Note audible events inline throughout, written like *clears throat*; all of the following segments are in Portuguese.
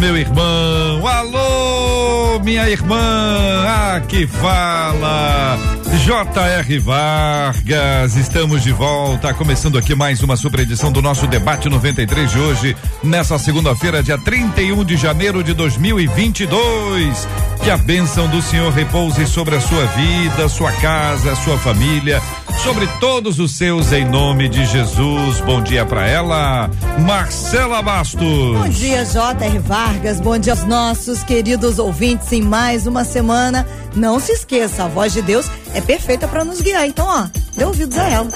meu irmão. Alô, minha irmã. Ah, que fala. J.R. Vargas, estamos de volta, começando aqui mais uma super edição do nosso debate 93 de hoje, nessa segunda-feira, dia 31 de janeiro de 2022. Que a bênção do Senhor repouse sobre a sua vida, sua casa, sua família, sobre todos os seus em nome de Jesus. Bom dia para ela, Marcela Bastos. Bom dia, J.R. Vargas. Bom dia aos nossos queridos ouvintes em mais uma semana. Não se esqueça, a voz de Deus é perfeita para nos guiar. Então, ó, dê ouvidos a ela.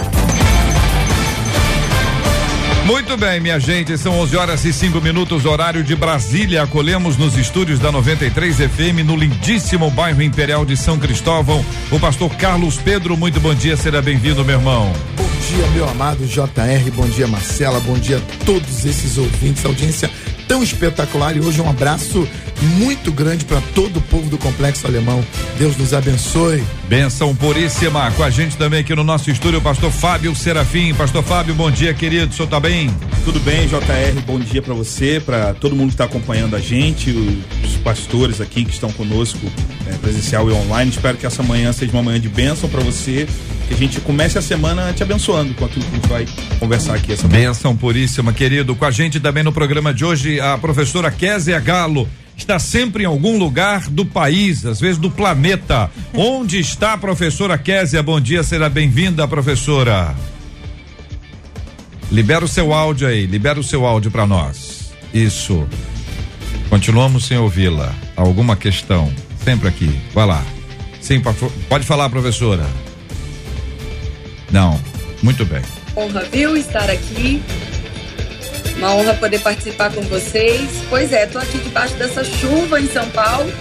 Muito bem, minha gente, são 11 horas e 5 minutos, horário de Brasília. Acolhemos nos estúdios da 93 FM, no lindíssimo bairro Imperial de São Cristóvão, o pastor Carlos Pedro. Muito bom dia, seja bem-vindo, meu irmão. Bom dia, meu amado JR, bom dia, Marcela, bom dia a todos esses ouvintes, audiência tão espetacular. E hoje um abraço muito grande para todo o povo do Complexo Alemão. Deus nos abençoe. Benção puríssima. Com a gente também aqui no nosso estúdio, o pastor Fábio Serafim. Pastor Fábio, bom dia, querido. O senhor tá bem? Tudo bem, JR. Bom dia para você, para todo mundo que está acompanhando a gente, os pastores aqui que estão conosco, é, presencial e online. Espero que essa manhã seja uma manhã de bênção para você que a gente comece a semana te abençoando com aquilo que a gente vai conversar aqui essa manhã. Benção puríssima, querido. Com a gente também no programa de hoje, a professora Kézia Galo está sempre em algum lugar do país, às vezes do planeta. *laughs* Onde está a professora Késia? Bom dia, será bem-vinda, professora. Libera o seu áudio aí, libera o seu áudio para nós. Isso. Continuamos sem ouvi-la. Alguma questão? Sempre aqui. Vai lá. Sim, pode falar, professora. Não. Muito bem. Honra, viu, estar aqui uma honra poder participar com vocês. Pois é, tô aqui debaixo dessa chuva em São Paulo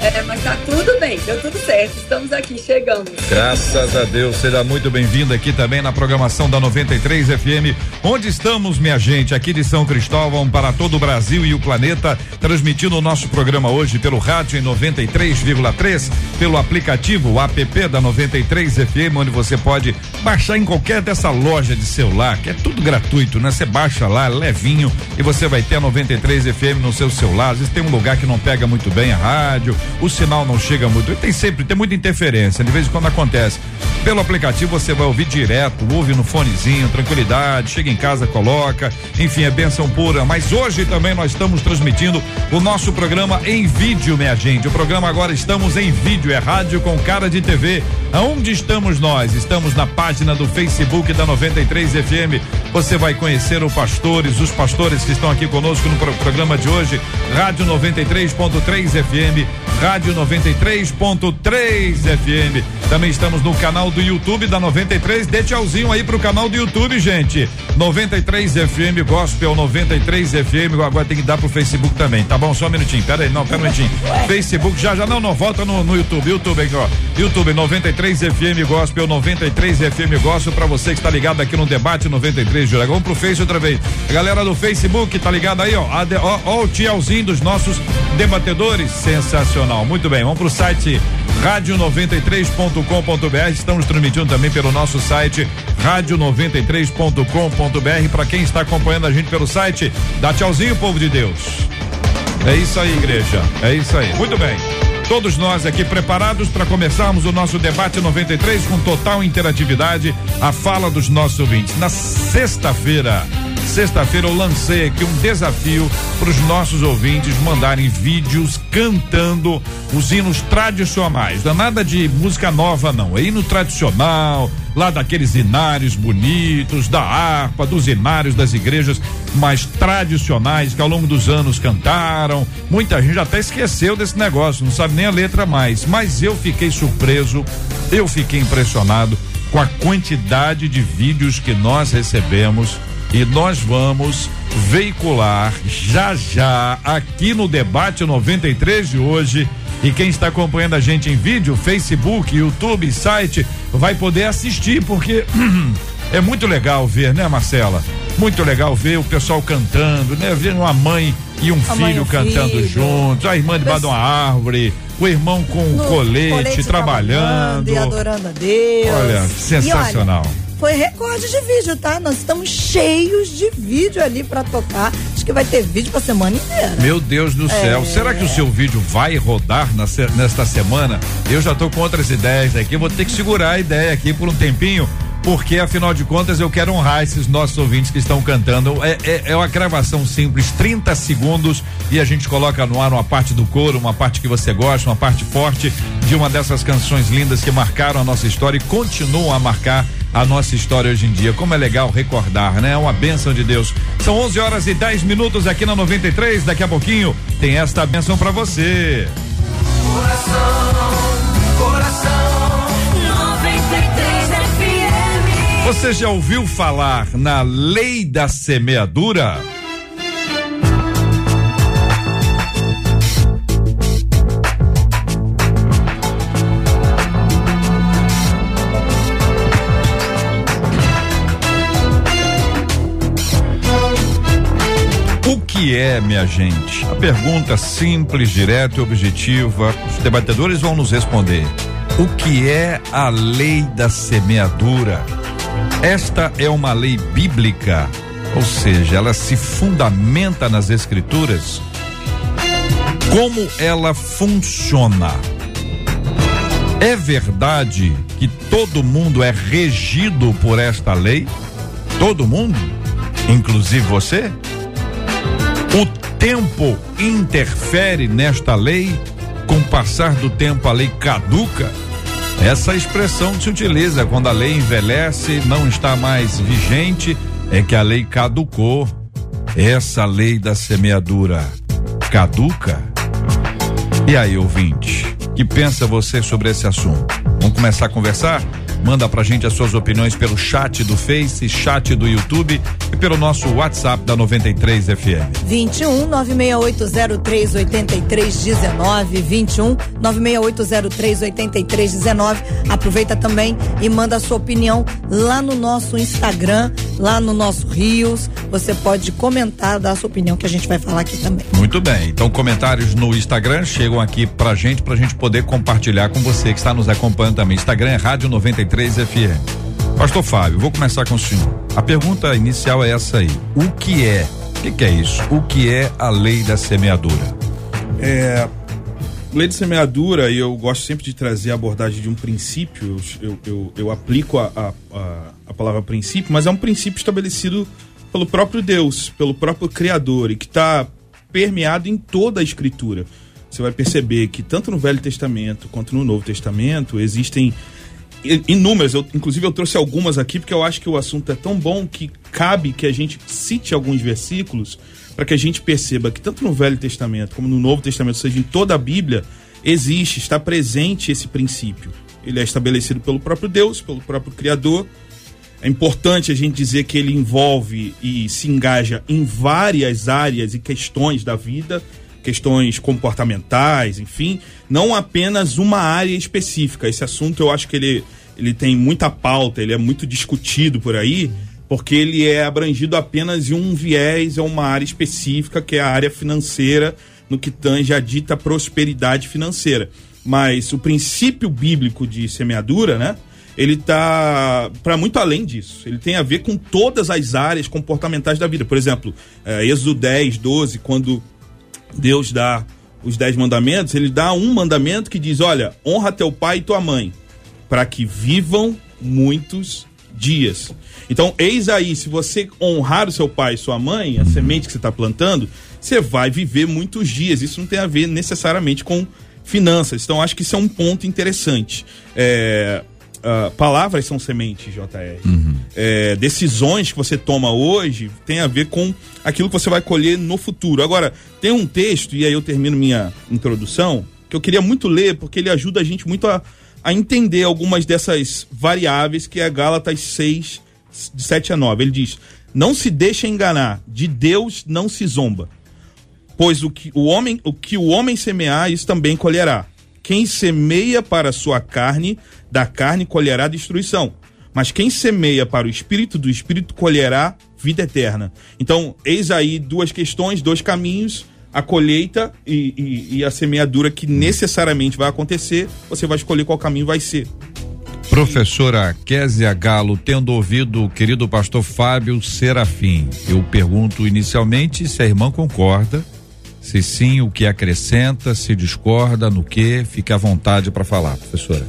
é, mas tá tudo bem, deu tudo certo. Estamos aqui, chegamos. Graças a Deus, seja muito bem-vindo aqui também na programação da 93 FM, onde estamos, minha gente, aqui de São Cristóvão para todo o Brasil e o planeta, transmitindo o nosso programa hoje pelo rádio em 93,3, pelo aplicativo app da 93 FM, onde você pode baixar em qualquer dessa loja de celular, que é tudo gratuito, né? Você baixa lá, levinho, e você vai ter a 93 FM no seu celular. Às vezes tem um lugar que não pega muito bem a rádio, o sinal não chega muito. Tem sempre, tem muita interferência, de vez em quando acontece. Pelo aplicativo você vai ouvir direto, ouve no fonezinho, tranquilidade, chega em casa, coloca, enfim, é benção pura. Mas hoje também nós estamos transmitindo o nosso programa em vídeo, minha gente. O programa agora estamos em vídeo, é rádio com cara de TV. Aonde estamos nós? Estamos na página do Facebook da 93 FM. Você vai conhecer os pastores, os pastores que estão aqui conosco no programa de hoje, Rádio 93.3 FM Rádio 93.3 FM. Também estamos no canal do YouTube da 93. Dê tchauzinho aí pro canal do YouTube, gente. 93 FM Gospel 93 FM. Agora tem que dar pro Facebook também, tá bom? Só um minutinho. Pera aí, não, pera um minutinho. Facebook já já não, não volta no, no YouTube. YouTube aqui, ó. YouTube 93 FM Gospel 93 FM Gospel para você que está ligado aqui no debate 93 de Vamos pro Face outra vez. A galera do Facebook tá ligado aí, ó. Ó, ó o tchauzinho dos nossos debatedores. Sensacional Muito bem, vamos para o site rádio93.com.br. Estamos transmitindo também pelo nosso site rádio93.com.br. Para quem está acompanhando a gente pelo site, dá tchauzinho, povo de Deus. É isso aí, igreja. É isso aí. Muito bem. Todos nós aqui preparados para começarmos o nosso debate 93 com total interatividade, a fala dos nossos ouvintes. Na sexta-feira, Sexta-feira eu lancei aqui um desafio para os nossos ouvintes mandarem vídeos cantando os hinos tradicionais. Não é nada de música nova, não. É hino tradicional, lá daqueles inários bonitos, da harpa, dos inários das igrejas mais tradicionais que ao longo dos anos cantaram. Muita gente até esqueceu desse negócio, não sabe nem a letra mais. Mas eu fiquei surpreso, eu fiquei impressionado com a quantidade de vídeos que nós recebemos E nós vamos veicular já já aqui no debate 93 de hoje. E quem está acompanhando a gente em vídeo, Facebook, YouTube, site, vai poder assistir, porque *clears throat* é muito legal ver, né, Marcela? Muito legal ver o pessoal cantando, né? Ver uma mãe e um A filho cantando filho. juntos, a irmã debaixo de uma árvore, o irmão com o No colete, trabalhando. E adorando a Deus. Olha, sensacional. Foi recorde de vídeo, tá? Nós estamos cheios de vídeo ali pra tocar. Acho que vai ter vídeo pra semana inteira. Meu Deus do céu, será que o seu vídeo vai rodar na nesta semana? Eu já tô com outras ideias aqui, vou ter que segurar a ideia aqui por um tempinho, porque afinal de contas eu quero honrar esses nossos ouvintes que estão cantando. É, é, é uma gravação simples, 30 segundos, e a gente coloca no ar uma parte do coro, uma parte que você gosta, uma parte forte de uma dessas canções lindas que marcaram a nossa história e continuam a marcar a nossa história hoje em dia. Como é legal recordar, né? É uma bênção de Deus. São 11 horas e 10 minutos aqui na 93. Daqui a pouquinho tem esta bênção pra você. Coração 93 FM. Você já ouviu falar na lei da semeadura? Que é, minha gente? A pergunta simples, direta e objetiva. Os debatedores vão nos responder. O que é a lei da semeadura? Esta é uma lei bíblica, ou seja, ela se fundamenta nas escrituras. Como ela funciona? É verdade que todo mundo é regido por esta lei? Todo mundo? Inclusive você? O tempo interfere nesta lei? Com o passar do tempo a lei caduca? Essa expressão se utiliza quando a lei envelhece, não está mais vigente, é que a lei caducou. Essa lei da semeadura caduca? E aí, ouvinte, que pensa você sobre esse assunto? Vamos começar a conversar? Manda pra gente as suas opiniões pelo chat do Face, chat do YouTube e pelo nosso WhatsApp da 93 FM. 21 96803 8319 21 96803 8319 Aproveita também e manda a sua opinião lá no nosso Instagram, lá no nosso Rios. Você pode comentar, dar a sua opinião que a gente vai falar aqui também. Muito bem. Então, comentários no Instagram chegam aqui pra gente, pra gente poder compartilhar com você que está nos acompanhando também. Instagram é Rádio 93 FM. Pastor Fábio, vou começar com o senhor. A pergunta inicial é essa aí. O que é? O que, que é isso? O que é a lei da semeadura? É, lei de semeadura, e eu gosto sempre de trazer a abordagem de um princípio, eu, eu, eu, aplico a, a, a, palavra princípio, mas é um princípio estabelecido pelo próprio Deus, pelo próprio Criador, e que está permeado em toda a Escritura. Você vai perceber que tanto no Velho Testamento quanto no Novo Testamento existem inúmeras, eu, inclusive eu trouxe algumas aqui porque eu acho que o assunto é tão bom que cabe que a gente cite alguns versículos para que a gente perceba que tanto no Velho Testamento como no Novo Testamento, ou seja, em toda a Bíblia, existe, está presente esse princípio. Ele é estabelecido pelo próprio Deus, pelo próprio Criador. É importante a gente dizer que ele envolve e se engaja em várias áreas e questões da vida, questões comportamentais, enfim, não apenas uma área específica. Esse assunto eu acho que ele, ele tem muita pauta, ele é muito discutido por aí, porque ele é abrangido apenas em um viés, é uma área específica, que é a área financeira, no que tange a dita prosperidade financeira. Mas o princípio bíblico de semeadura, né? ele tá para muito além disso. Ele tem a ver com todas as áreas comportamentais da vida. Por exemplo, é, Êxodo 10, 12, quando Deus dá os dez mandamentos, ele dá um mandamento que diz: olha, honra teu pai e tua mãe, para que vivam muitos dias. Então, eis aí, se você honrar o seu pai e sua mãe, a semente que você está plantando, você vai viver muitos dias. Isso não tem a ver necessariamente com finanças. Então, acho que isso é um ponto interessante. É, ah, palavras são sementes, JR. É, decisões que você toma hoje tem a ver com aquilo que você vai colher no futuro. Agora, tem um texto, e aí eu termino minha introdução, que eu queria muito ler, porque ele ajuda a gente muito a, a entender algumas dessas variáveis, que é Gálatas 6, de 7 a 9. Ele diz: Não se deixe enganar, de Deus não se zomba. Pois o que o homem, o que o homem semear, isso também colherá. Quem semeia para a sua carne, da carne colherá destruição. Mas quem semeia para o espírito, do espírito colherá vida eterna. Então, eis aí duas questões, dois caminhos, a colheita e, e- e a semeadura que necessariamente vai acontecer. Você vai escolher qual caminho vai ser. Professora Késia Galo, tendo ouvido o querido pastor Fábio Serafim, eu pergunto inicialmente se a irmã concorda, se sim, o que acrescenta, se discorda, no que, fique à vontade para falar, professora.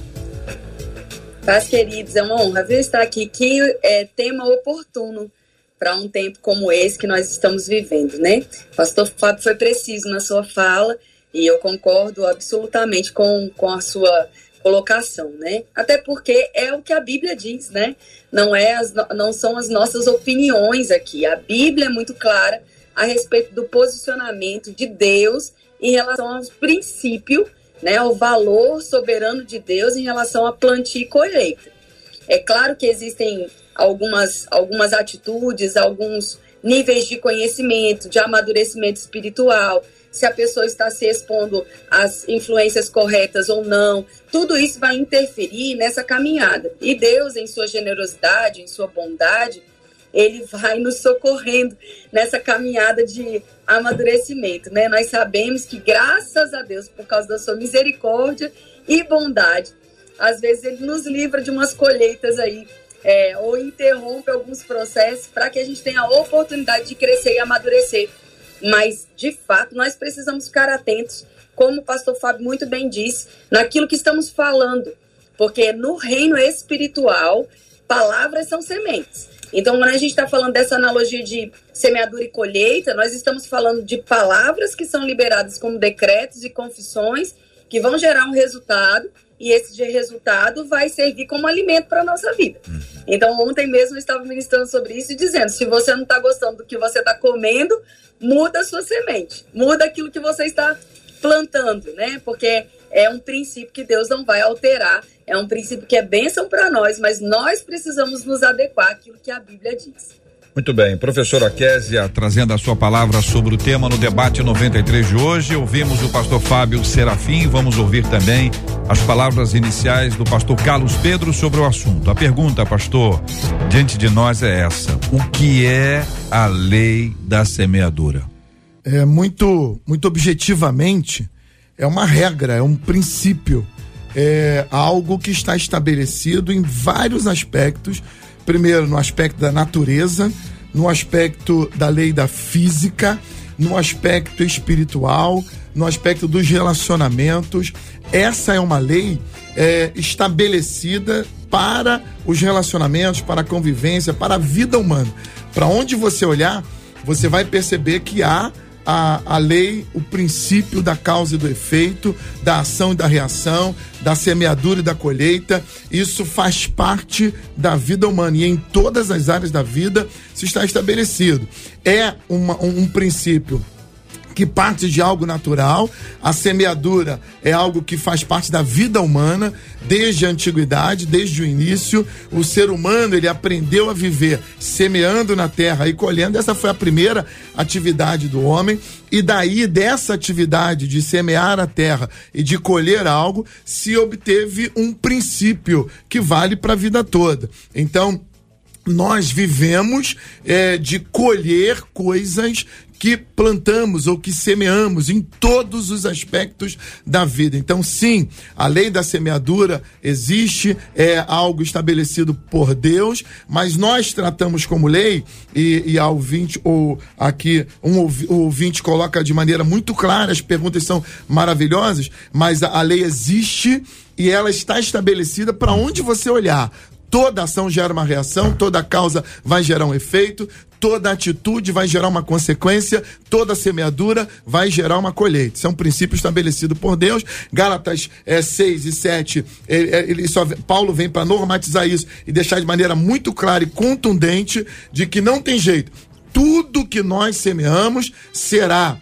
Paz, queridos, é uma honra ver estar aqui. Que é, tema oportuno para um tempo como esse que nós estamos vivendo, né? Pastor Fábio foi preciso na sua fala e eu concordo absolutamente com, com a sua colocação, né? Até porque é o que a Bíblia diz, né? Não, é as, não são as nossas opiniões aqui. A Bíblia é muito clara a respeito do posicionamento de Deus em relação aos princípios, né? Ao valor soberano de Deus em relação a plantio e colheita. É claro que existem algumas, algumas atitudes, alguns níveis de conhecimento, de amadurecimento espiritual, se a pessoa está se expondo às influências corretas ou não. Tudo isso vai interferir nessa caminhada. E Deus, em sua generosidade, em sua bondade, ele vai nos socorrendo nessa caminhada de amadurecimento, né? Nós sabemos que graças a Deus, por causa da sua misericórdia e bondade, às vezes ele nos livra de umas colheitas aí, é, ou interrompe alguns processos para que a gente tenha a oportunidade de crescer e amadurecer. Mas, de fato, nós precisamos ficar atentos, como o pastor Fábio muito bem disse, naquilo que estamos falando. Porque no reino espiritual, palavras são sementes. Então, quando a gente está falando dessa analogia de semeadura e colheita, nós estamos falando de palavras que são liberadas como decretos e confissões que vão gerar um resultado e esse resultado vai servir como alimento para a nossa vida. Então, ontem mesmo eu estava ministrando sobre isso e dizendo: se você não está gostando do que você está comendo, muda a sua semente, muda aquilo que você está plantando, né? Porque é um princípio que Deus não vai alterar, é um princípio que é bênção para nós, mas nós precisamos nos adequar àquilo que a Bíblia diz. Muito bem, professora Késia, trazendo a sua palavra sobre o tema no debate 93 de hoje. Ouvimos o pastor Fábio Serafim, vamos ouvir também as palavras iniciais do pastor Carlos Pedro sobre o assunto. A pergunta, pastor, diante de nós é essa: o que é a lei da semeadura? é muito, muito objetivamente, é uma regra, é um princípio, é algo que está estabelecido em vários aspectos. Primeiro, no aspecto da natureza, no aspecto da lei da física, no aspecto espiritual, no aspecto dos relacionamentos. Essa é uma lei é, estabelecida para os relacionamentos, para a convivência, para a vida humana. Para onde você olhar, você vai perceber que há a, a lei, o princípio da causa e do efeito, da ação e da reação, da semeadura e da colheita. Isso faz parte da vida humana e em todas as áreas da vida se está estabelecido. É uma, um, um princípio que parte de algo natural. A semeadura é algo que faz parte da vida humana desde a antiguidade, desde o início. O ser humano ele aprendeu a viver semeando na terra e colhendo. Essa foi a primeira atividade do homem. E daí dessa atividade de semear a terra e de colher algo se obteve um princípio que vale para a vida toda. Então nós vivemos é, de colher coisas que plantamos ou que semeamos em todos os aspectos da vida. Então, sim, a lei da semeadura existe, é algo estabelecido por Deus, mas nós tratamos como lei, e, e a ouvinte, ou aqui, um o ouvinte coloca de maneira muito clara, as perguntas são maravilhosas, mas a, a lei existe e ela está estabelecida para onde você olhar. Toda ação gera uma reação, toda causa vai gerar um efeito, toda atitude vai gerar uma consequência, toda semeadura vai gerar uma colheita. Isso é um princípio estabelecido por Deus. Gálatas é, 6 e 7, ele, ele só, Paulo vem para normatizar isso e deixar de maneira muito clara e contundente de que não tem jeito. Tudo que nós semeamos será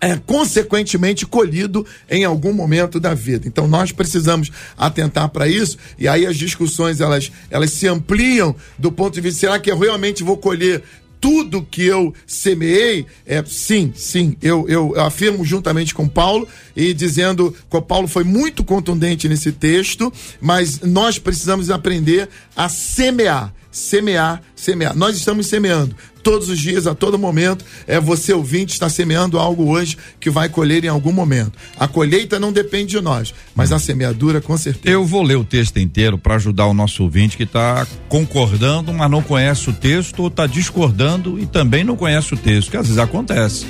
é, consequentemente colhido em algum momento da vida. Então nós precisamos atentar para isso e aí as discussões elas, elas se ampliam do ponto de vista será que eu realmente vou colher tudo que eu semeei, é, sim, sim, eu, eu, eu afirmo juntamente com Paulo e dizendo que Paulo foi muito contundente nesse texto, mas nós precisamos aprender a semear semear, semear. Nós estamos semeando todos os dias, a todo momento. É você ouvinte está semeando algo hoje que vai colher em algum momento. A colheita não depende de nós, mas a semeadura com certeza. Eu vou ler o texto inteiro para ajudar o nosso ouvinte que está concordando, mas não conhece o texto ou está discordando e também não conhece o texto, que às vezes acontece.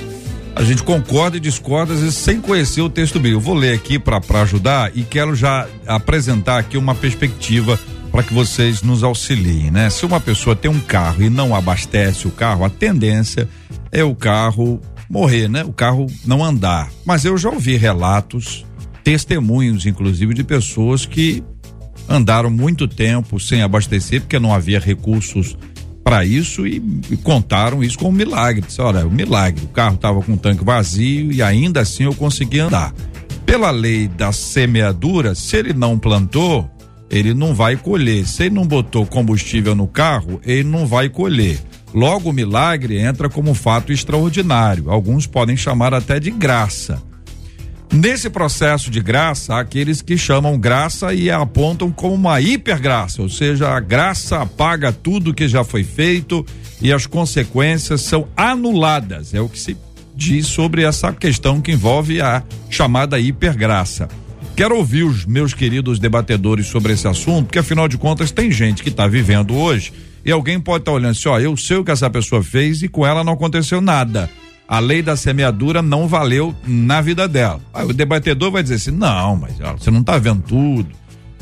A gente concorda e discorda às vezes sem conhecer o texto bíblico. Eu vou ler aqui para ajudar e quero já apresentar aqui uma perspectiva para que vocês nos auxiliem, né? Se uma pessoa tem um carro e não abastece o carro, a tendência é o carro morrer, né? O carro não andar. Mas eu já ouvi relatos, testemunhos, inclusive, de pessoas que andaram muito tempo sem abastecer porque não havia recursos para isso e, e, contaram isso como um milagre. Disse, olha, um milagre. O carro estava com o tanque vazio e ainda assim eu consegui andar. Pela lei da semeadura, se ele não plantou, ele não vai colher. Se ele não botou combustível no carro, ele não vai colher. Logo, o milagre entra como fato extraordinário. Alguns podem chamar até de graça. Nesse processo de graça, há aqueles que chamam graça e a apontam como uma hipergraça, ou seja, a graça apaga tudo que já foi feito e as consequências são anuladas. É o que se diz sobre essa questão que envolve a chamada hipergraça. Quero ouvir os meus queridos debatedores sobre esse assunto, porque afinal de contas tem gente que está vivendo hoje e alguém pode estar tá olhando assim, ó, eu sei o que essa pessoa fez e com ela não aconteceu nada. A lei da semeadura não valeu na vida dela. Aí o debatedor vai dizer assim: não, mas ó, você não está vendo tudo.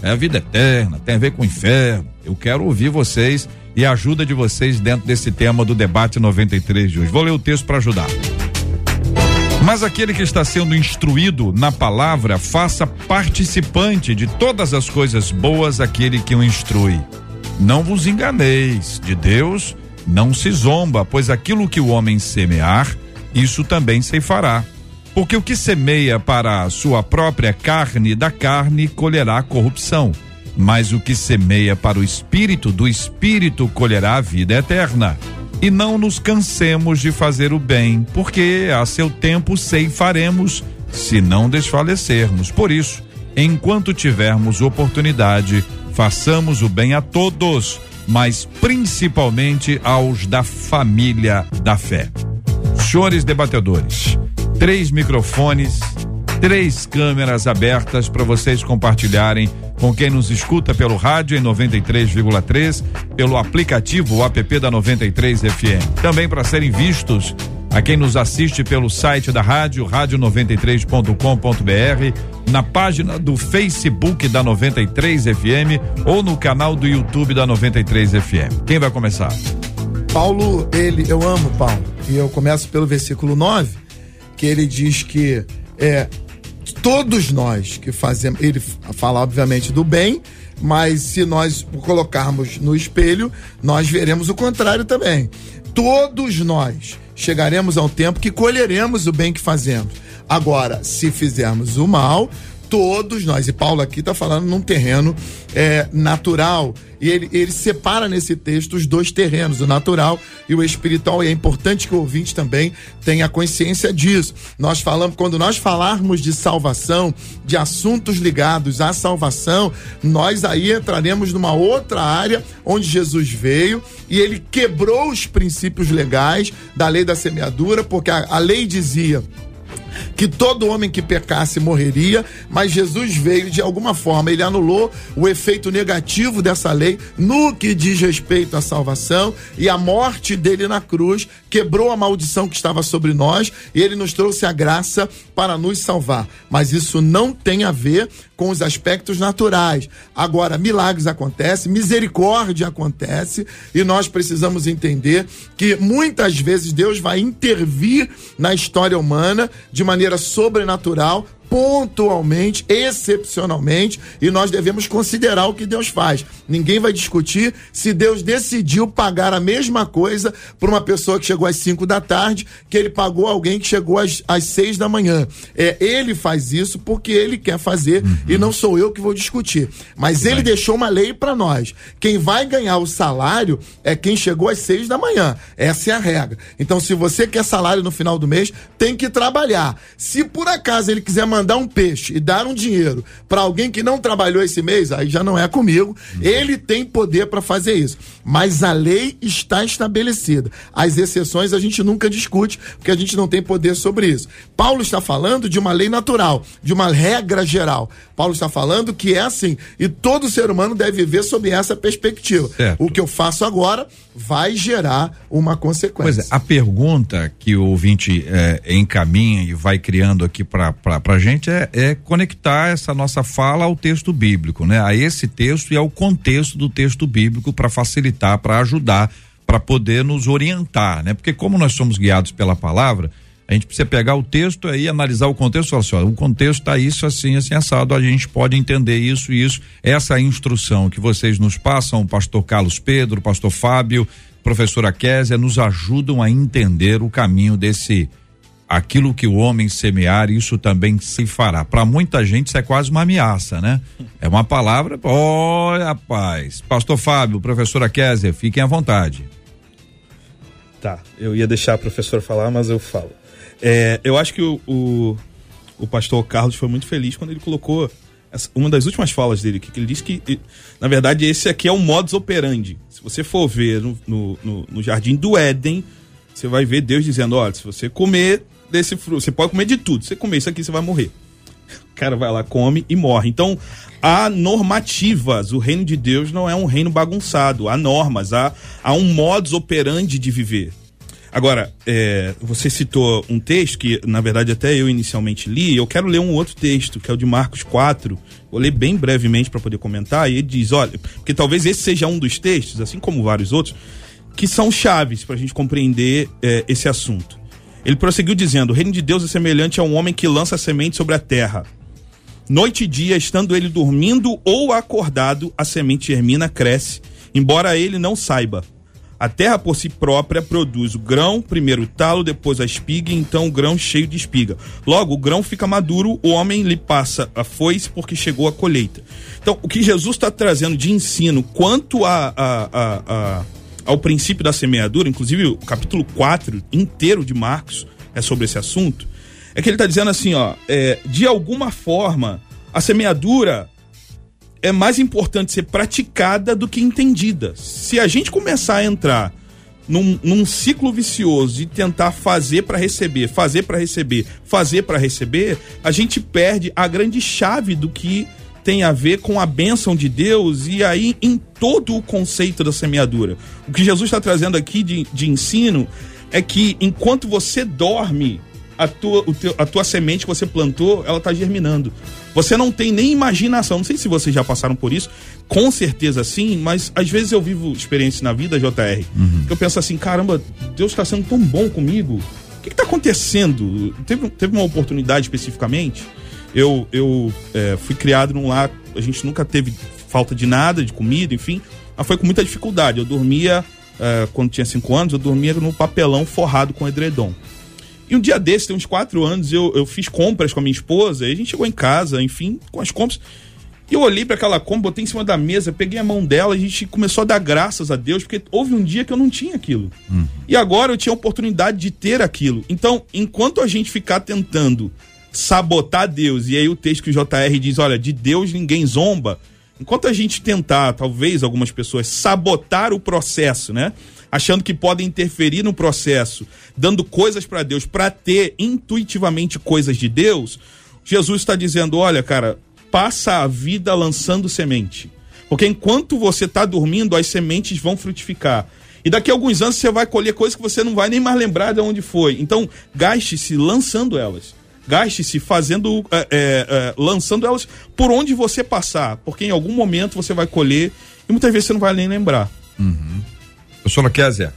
É a vida eterna, tem a ver com o inferno. Eu quero ouvir vocês e a ajuda de vocês dentro desse tema do debate 93 de hoje. Vou ler o texto para ajudar. Mas aquele que está sendo instruído na palavra, faça participante de todas as coisas boas aquele que o instrui. Não vos enganeis, de Deus não se zomba, pois aquilo que o homem semear, isso também se fará. Porque o que semeia para a sua própria carne, da carne colherá corrupção. Mas o que semeia para o espírito, do espírito colherá a vida eterna e não nos cansemos de fazer o bem, porque a seu tempo ceifaremos, se não desfalecermos. Por isso, enquanto tivermos oportunidade, façamos o bem a todos, mas principalmente aos da família da fé. Senhores debatedores, três microfones, três câmeras abertas para vocês compartilharem com quem nos escuta pelo rádio em 93,3, pelo aplicativo o app da 93 FM. Também para serem vistos a quem nos assiste pelo site da rádio, rádio93.com.br, na página do Facebook da 93 FM ou no canal do YouTube da 93 FM. Quem vai começar? Paulo, ele, eu amo Paulo, e eu começo pelo versículo 9, que ele diz que é todos nós que fazemos, ele fala obviamente do bem, mas se nós colocarmos no espelho, nós veremos o contrário também. Todos nós chegaremos ao tempo que colheremos o bem que fazemos. Agora, se fizermos o mal, todos nós, e Paulo aqui está falando num terreno é, natural, e ele, ele separa nesse texto os dois terrenos, o natural e o espiritual, e é importante que o ouvinte também tenha consciência disso. Nós falamos, quando nós falarmos de salvação, de assuntos ligados à salvação, nós aí entraremos numa outra área onde Jesus veio e ele quebrou os princípios legais da lei da semeadura, porque a, a lei dizia que todo homem que pecasse morreria, mas Jesus veio de alguma forma, ele anulou o efeito negativo dessa lei no que diz respeito à salvação e a morte dele na cruz quebrou a maldição que estava sobre nós e ele nos trouxe a graça para nos salvar. Mas isso não tem a ver com os aspectos naturais. Agora, milagres acontecem, misericórdia acontece e nós precisamos entender que muitas vezes Deus vai intervir na história humana de maneira sobrenatural pontualmente, excepcionalmente, e nós devemos considerar o que Deus faz. Ninguém vai discutir se Deus decidiu pagar a mesma coisa para uma pessoa que chegou às 5 da tarde, que ele pagou alguém que chegou às, às 6 da manhã. É, ele faz isso porque ele quer fazer uhum. e não sou eu que vou discutir. Mas ele deixou uma lei para nós. Quem vai ganhar o salário é quem chegou às 6 da manhã. Essa é a regra. Então, se você quer salário no final do mês, tem que trabalhar. Se por acaso ele quiser mandar um peixe e dar um dinheiro para alguém que não trabalhou esse mês, aí já não é comigo. Uhum. Ele tem poder para fazer isso. Mas a lei está estabelecida. As exceções a gente nunca discute, porque a gente não tem poder sobre isso. Paulo está falando de uma lei natural, de uma regra geral. Paulo está falando que é assim, e todo ser humano deve viver sob essa perspectiva. Certo. O que eu faço agora vai gerar uma consequência. Pois é, a pergunta que o ouvinte é, encaminha e vai criando aqui para a gente é, é, conectar essa nossa fala ao texto bíblico, né? A esse texto e ao contexto do texto bíblico para facilitar, para ajudar, para poder nos orientar, né? Porque como nós somos guiados pela palavra, a gente precisa pegar o texto aí, analisar o contexto falar assim, ó, o contexto está isso, assim, assim, assado, a gente pode entender isso e isso. Essa instrução que vocês nos passam, o pastor Carlos Pedro, o pastor Fábio, professora Késia, nos ajudam a entender o caminho desse aquilo que o homem semear, isso também se fará. Para muita gente isso é quase uma ameaça, né? *laughs* É uma palavra, olha, rapaz. Pastor Fábio, professora Késia, fiquem à vontade. Tá, eu ia deixar a professora falar, mas eu falo. É, eu acho que o, o, o, pastor Carlos foi muito feliz quando ele colocou essa, uma das últimas falas dele, que, que ele disse que, na verdade, esse aqui é o modus operandi. Se você for ver no, no, no, no jardim do Éden, você vai ver Deus dizendo: olha, se você comer desse fruto, você pode comer de tudo. Você comer isso aqui, você vai morrer. O cara vai lá, come e morre. Então, há normativas. O reino de Deus não é um reino bagunçado. Há normas, há, há um modus operandi de viver. Agora, é, você citou um texto que, na verdade, até eu inicialmente li. Eu quero ler um outro texto, que é o de Marcos 4. Vou ler bem brevemente para poder comentar. E ele diz: olha, porque talvez esse seja um dos textos, assim como vários outros, que são chaves para a gente compreender é, esse assunto. Ele prosseguiu dizendo: O reino de Deus é semelhante a um homem que lança semente sobre a terra. Noite e dia, estando ele dormindo ou acordado, a semente germina, cresce, embora ele não saiba. A terra por si própria produz o grão, primeiro o talo, depois a espiga, e então o grão cheio de espiga. Logo, o grão fica maduro, o homem lhe passa a foice porque chegou a colheita. Então, o que Jesus está trazendo de ensino quanto a, a, a, a, ao princípio da semeadura, inclusive o capítulo 4 inteiro de Marcos é sobre esse assunto, é que ele está dizendo assim, ó, é, de alguma forma, a semeadura é mais importante ser praticada do que entendida. Se a gente começar a entrar num, num ciclo vicioso e tentar fazer para receber, fazer para receber, fazer para receber, a gente perde a grande chave do que tem a ver com a bênção de Deus e aí em todo o conceito da semeadura. O que Jesus está trazendo aqui de, de ensino é que enquanto você dorme, a tua, o teu, a tua semente que você plantou, ela está germinando. Você não tem nem imaginação. Não sei se vocês já passaram por isso. Com certeza sim, mas às vezes eu vivo experiências na vida, JR, uhum. que eu penso assim, caramba, Deus está sendo tão bom comigo. O que está acontecendo? Teve, teve uma oportunidade especificamente. Eu, eu é, fui criado num lar, a gente nunca teve falta de nada, de comida, enfim. Mas foi com muita dificuldade. Eu dormia, é, quando tinha cinco anos, eu dormia no papelão forrado com edredom. E um dia desse, tem uns quatro anos, eu, eu fiz compras com a minha esposa, e a gente chegou em casa, enfim, com as compras. E eu olhei para aquela compra, botei em cima da mesa, peguei a mão dela, a gente começou a dar graças a Deus, porque houve um dia que eu não tinha aquilo. Uhum. E agora eu tinha a oportunidade de ter aquilo. Então, enquanto a gente ficar tentando sabotar Deus, e aí o texto que o JR diz: olha, de Deus ninguém zomba. Enquanto a gente tentar, talvez algumas pessoas, sabotar o processo, né? achando que podem interferir no processo, dando coisas para Deus para ter intuitivamente coisas de Deus, Jesus está dizendo: olha, cara, passa a vida lançando semente. Porque enquanto você está dormindo, as sementes vão frutificar. E daqui a alguns anos você vai colher coisas que você não vai nem mais lembrar de onde foi. Então, gaste-se lançando elas. Gaste-se fazendo, é, é, é, lançando elas por onde você passar. Porque em algum momento você vai colher e muitas vezes você não vai nem lembrar. Uhum. Professora Kézia.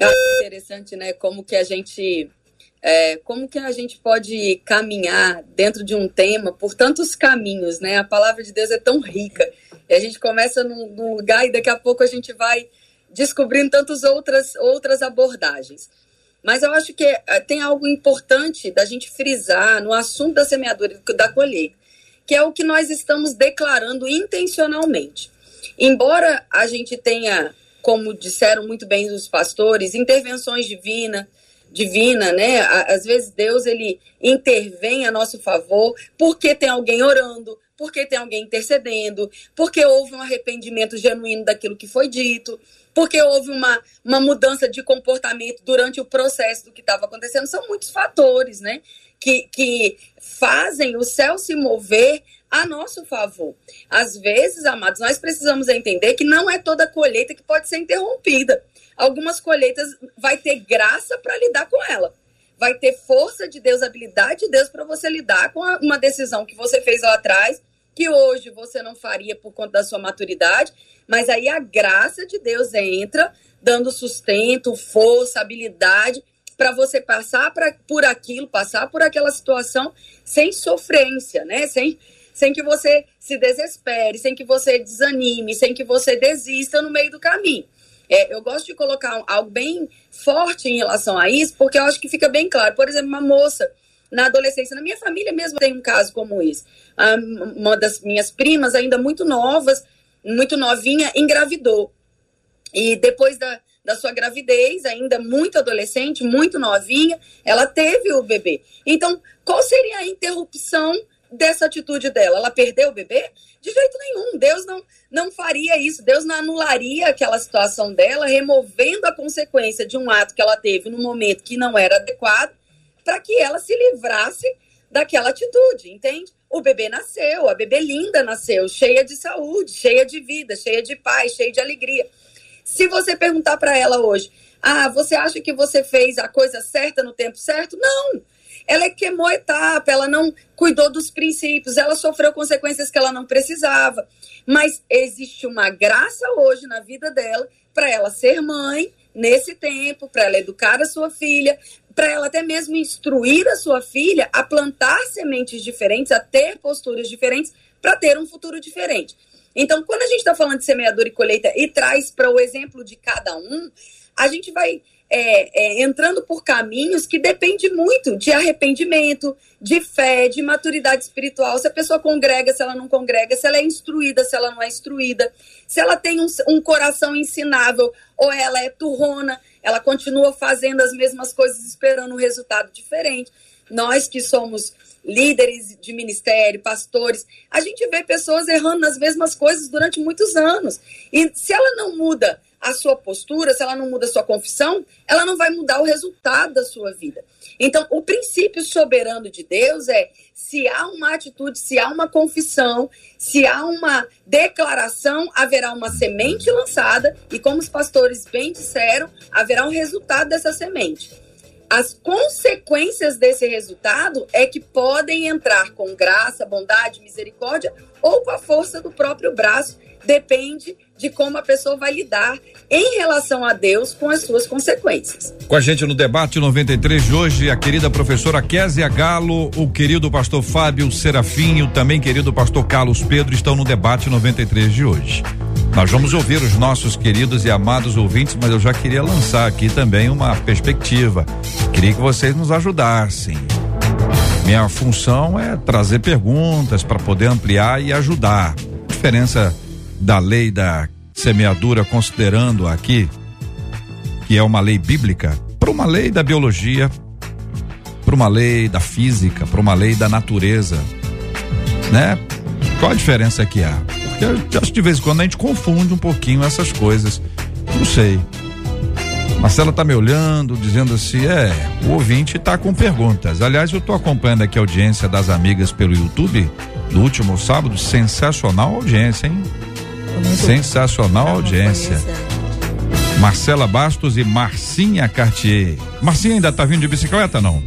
É interessante, né? Como que a gente é, como que a gente pode caminhar dentro de um tema por tantos caminhos, né? A palavra de Deus é tão rica. E a gente começa num, num lugar e daqui a pouco a gente vai descobrindo tantas outras, outras abordagens. Mas eu acho que eh, tem algo importante da gente frisar no assunto da semeadura e da colheita, que é o que nós estamos declarando intencionalmente. Embora a gente tenha, como disseram muito bem os pastores, intervenções divinas, divina, né? Às vezes Deus ele intervém a nosso favor porque tem alguém orando, porque tem alguém intercedendo, porque houve um arrependimento genuíno daquilo que foi dito, porque houve uma, uma mudança de comportamento durante o processo do que estava acontecendo. São muitos fatores, né? Que, que fazem o céu se mover a nosso favor. Às vezes, amados, nós precisamos entender que não é toda colheita que pode ser interrompida algumas colheitas vai ter graça para lidar com ela. Vai ter força de Deus, habilidade de Deus para você lidar com uma decisão que você fez lá atrás, que hoje você não faria por conta da sua maturidade, mas aí a graça de Deus entra, dando sustento, força, habilidade para você passar pra, por aquilo, passar por aquela situação sem sofrência, né? Sem, sem que você se desespere, sem que você desanime, sem que você desista no meio do caminho. É, eu gosto de colocar algo bem forte em relação a isso, porque eu acho que fica bem claro. Por exemplo, uma moça na adolescência, na minha família mesmo tem um caso como esse. Uma das minhas primas, ainda muito novas, muito novinha, engravidou. E depois da, da sua gravidez, ainda muito adolescente, muito novinha, ela teve o bebê. Então, qual seria a interrupção dessa atitude dela? Ela perdeu o bebê? De jeito nenhum. Deus não, não faria isso. Deus não anularia aquela situação dela, removendo a consequência de um ato que ela teve no momento que não era adequado, para que ela se livrasse daquela atitude, entende? O bebê nasceu, a bebê linda nasceu, cheia de saúde, cheia de vida, cheia de paz, cheia de alegria. Se você perguntar para ela hoje, ah, você acha que você fez a coisa certa no tempo certo? Não ela queimou etapa, ela não cuidou dos princípios, ela sofreu consequências que ela não precisava. Mas existe uma graça hoje na vida dela para ela ser mãe nesse tempo, para ela educar a sua filha, para ela até mesmo instruir a sua filha a plantar sementes diferentes, a ter posturas diferentes, para ter um futuro diferente. Então, quando a gente está falando de semeador e colheita e traz para o exemplo de cada um, a gente vai é, é, entrando por caminhos que depende muito de arrependimento, de fé, de maturidade espiritual. Se a pessoa congrega, se ela não congrega, se ela é instruída, se ela não é instruída, se ela tem um, um coração ensinável ou ela é turrona, ela continua fazendo as mesmas coisas esperando um resultado diferente. Nós que somos líderes de ministério, pastores, a gente vê pessoas errando nas mesmas coisas durante muitos anos. E se ela não muda a sua postura, se ela não muda a sua confissão, ela não vai mudar o resultado da sua vida. Então, o princípio soberano de Deus é: se há uma atitude, se há uma confissão, se há uma declaração, haverá uma semente lançada, e como os pastores bem disseram, haverá um resultado dessa semente. As consequências desse resultado é que podem entrar com graça, bondade, misericórdia ou com a força do próprio braço, depende de como a pessoa vai lidar em relação a Deus com as suas consequências. Com a gente no debate 93 de hoje, a querida professora Késia Galo, o querido pastor Fábio Serafim e o também querido pastor Carlos Pedro estão no debate 93 de hoje. Nós vamos ouvir os nossos queridos e amados ouvintes, mas eu já queria lançar aqui também uma perspectiva. Queria que vocês nos ajudassem. Minha função é trazer perguntas para poder ampliar e ajudar. A diferença da lei da semeadura, considerando aqui que é uma lei bíblica, para uma lei da biologia, para uma lei da física, para uma lei da natureza, né? Qual a diferença que há? Porque eu acho que de vez em quando a gente confunde um pouquinho essas coisas. Não sei. Marcela tá me olhando, dizendo assim: é, o ouvinte tá com perguntas. Aliás, eu tô acompanhando aqui a audiência das amigas pelo YouTube do último sábado. Sensacional audiência, hein? Sensacional audiência. Marcela Bastos e Marcinha Cartier. Marcinha ainda tá vindo de bicicleta, não?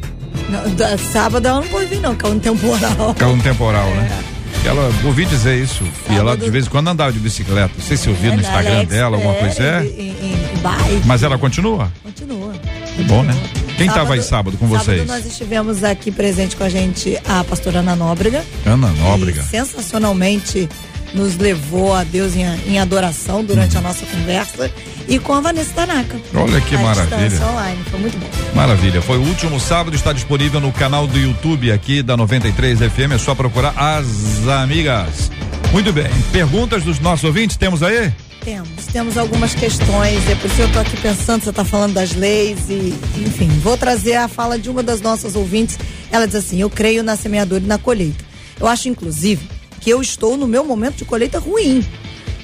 Não, da- sábado ela não pode vir, não, que é um temporal. Caiu um temporal, né? Ela, ouvi dizer isso, que ela Sábado- de vez em quando andava de bicicleta. Não sei se eu vi no É, na Instagram Alex, dela, alguma coisa é, é. Em, em, bike. Mas ela continua? Continua. É bom, né? Quem estava aí sábado com sábado vocês? nós estivemos aqui presente com a gente a pastora Ana Nóbrega. Ana Nóbrega. E sensacionalmente nos levou a Deus em, em adoração durante Uhum. a nossa conversa. E com a Vanessa Tanaka. Olha que à maravilha. online. Foi muito bom. Maravilha. Foi o último sábado, está disponível no canal do YouTube aqui da 93 FM. É só procurar as amigas. Muito bem. Perguntas dos nossos ouvintes? Temos aí? Temos, temos algumas questões, é por isso que eu tô aqui pensando, você tá falando das leis e, enfim, vou trazer a fala de uma das nossas ouvintes. Ela diz assim: Eu creio na semeadura e na colheita. Eu acho, inclusive, que eu estou no meu momento de colheita ruim.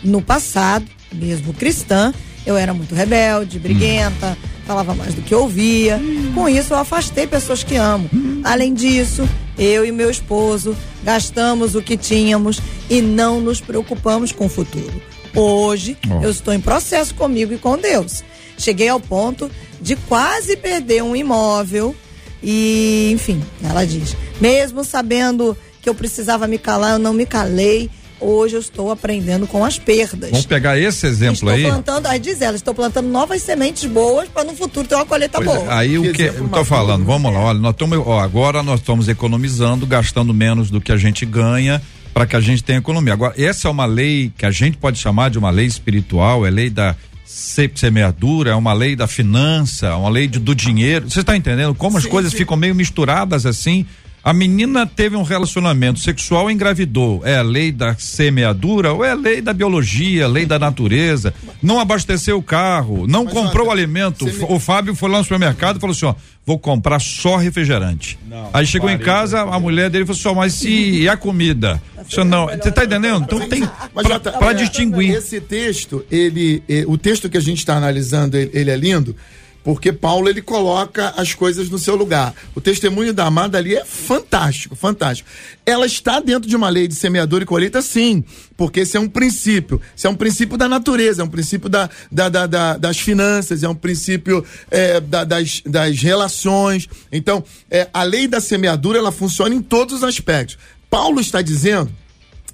No passado, mesmo cristã, eu era muito rebelde, briguenta, falava mais do que ouvia. Com isso, eu afastei pessoas que amo. Além disso, eu e meu esposo gastamos o que tínhamos e não nos preocupamos com o futuro. Hoje, eu estou em processo comigo e com Deus. Cheguei ao ponto de quase perder um imóvel e, enfim, ela diz, mesmo sabendo que eu precisava me calar, eu não me calei. Hoje eu estou aprendendo com as perdas. Vamos pegar esse exemplo estou aí. plantando, aí diz ela, estou plantando novas sementes boas para no futuro ter uma colheita Pois é, boa. aí o Que que eu maduro, falando, vamos lá, olha, nós estamos, ó, agora nós estamos economizando, gastando menos do que a gente ganha para que a gente tenha economia. Agora, essa é uma lei que a gente pode chamar de uma lei espiritual, é lei da se- semeadura, é uma lei da finança, é uma lei de- do dinheiro. Você está entendendo como as Sim, coisas sim. ficam meio misturadas assim? A menina teve um relacionamento sexual e engravidou. É a lei da semeadura ou é a lei da biologia, lei da natureza? Não abasteceu o carro, não Mas, comprou o olha, alimento. seme- O Fábio foi lá no supermercado e falou assim: ó, vou comprar só refrigerante. Não, Aí chegou em parei, casa, a mulher dele falou assim: ó, mas se e a comida? Isso não, você tá entendendo? Então tem Mas, pra, Jota, pra é, distinguir. Esse texto, ele, eh, o texto que a gente está analisando, ele, ele é lindo, porque Paulo ele coloca as coisas no seu lugar. O testemunho da amada ali é fantástico, fantástico. Ela está dentro de uma lei de semeadura e colheita, sim, porque esse é um princípio. Esse é um princípio da natureza, é um princípio da, da- da- da- das finanças, é um princípio eh, da- das, das relações. Então, eh, a lei da semeadura ela funciona em todos os aspectos. Paulo está dizendo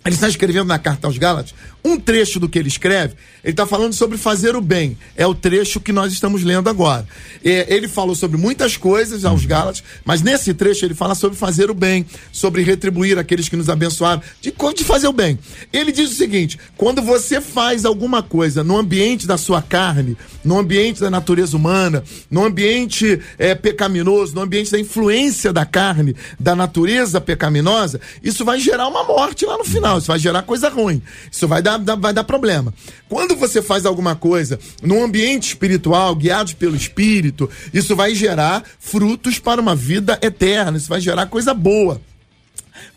ele está escrevendo na carta aos Gálatas, um trecho do que ele escreve, ele está falando sobre fazer o bem. É o trecho que nós estamos lendo agora. É, ele falou sobre muitas coisas aos Gálatas, mas nesse trecho ele fala sobre fazer o bem, sobre retribuir aqueles que nos abençoaram, de, de fazer o bem. Ele diz o seguinte: quando você faz alguma coisa no ambiente da sua carne, no ambiente da natureza humana, no ambiente é, pecaminoso, no ambiente da influência da carne, da natureza pecaminosa, isso vai gerar uma morte lá no final. Isso vai gerar coisa ruim. Isso vai dar, vai dar problema. Quando você faz alguma coisa num ambiente espiritual, guiados pelo Espírito, isso vai gerar frutos para uma vida eterna. Isso vai gerar coisa boa.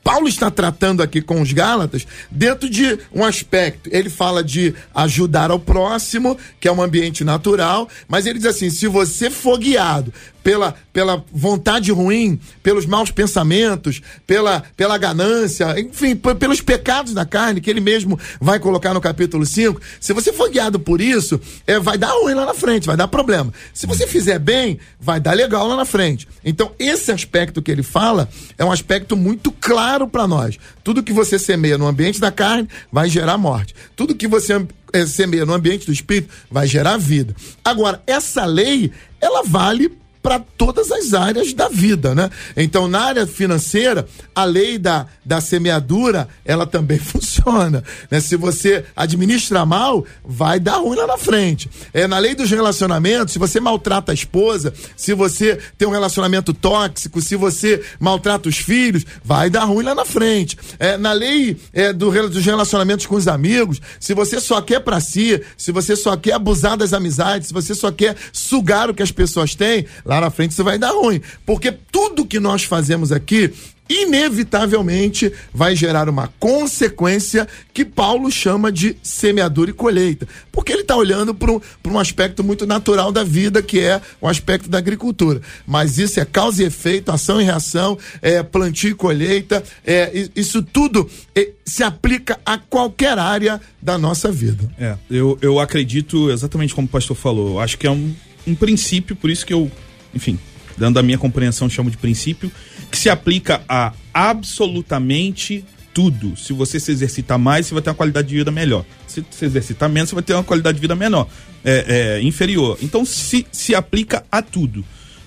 Paulo está tratando aqui com os Gálatas dentro de um aspecto. Ele fala de ajudar ao próximo, que é um ambiente natural, mas ele diz assim: se você for guiado pela, pela vontade ruim, pelos maus pensamentos, pela, pela ganância, enfim, pelos pecados da carne, que ele mesmo vai colocar no capítulo 5, se você for guiado por isso, é, vai dar ruim lá na frente, vai dar problema. Se você fizer bem, vai dar legal lá na frente. Então, esse aspecto que ele fala é um aspecto muito claro para nós. Tudo que você semeia no ambiente da carne vai gerar morte. Tudo que você eh, semeia no ambiente do espírito vai gerar vida. Agora, essa lei, ela vale para todas as áreas da vida, né? Então, na área financeira, a lei da, da semeadura, ela também *laughs* funciona, né? Se você administra mal, vai dar ruim lá na frente. É, na lei dos relacionamentos, se você maltrata a esposa, se você tem um relacionamento tóxico, se você maltrata os filhos, vai dar ruim lá na frente. É, na lei é, do, dos relacionamentos com os amigos, se você só quer pra si, se você só quer abusar das amizades, se você só quer sugar o que as pessoas têm, lá na frente isso vai dar ruim. Porque tudo que nós fazemos aqui, inevitavelmente vai gerar uma consequência que Paulo chama de semeadura e colheita. Porque ele está olhando para um, um aspecto muito natural da vida, que é o aspecto da agricultura. Mas isso é causa e efeito, ação e reação, é plantio e colheita, é, isso tudo é, se aplica a qualquer área da nossa vida. É, eu, eu acredito exatamente como o pastor falou. Acho que é um, um princípio, por isso que eu, enfim, dando a minha compreensão, chamo de princípio, que se aplica a absolutamente tudo. Se você se exercitar mais, você vai ter uma qualidade de vida melhor. Se se exercitar menos, você vai ter uma qualidade de vida menor, é, é, inferior. Então se, se aplica a tudo.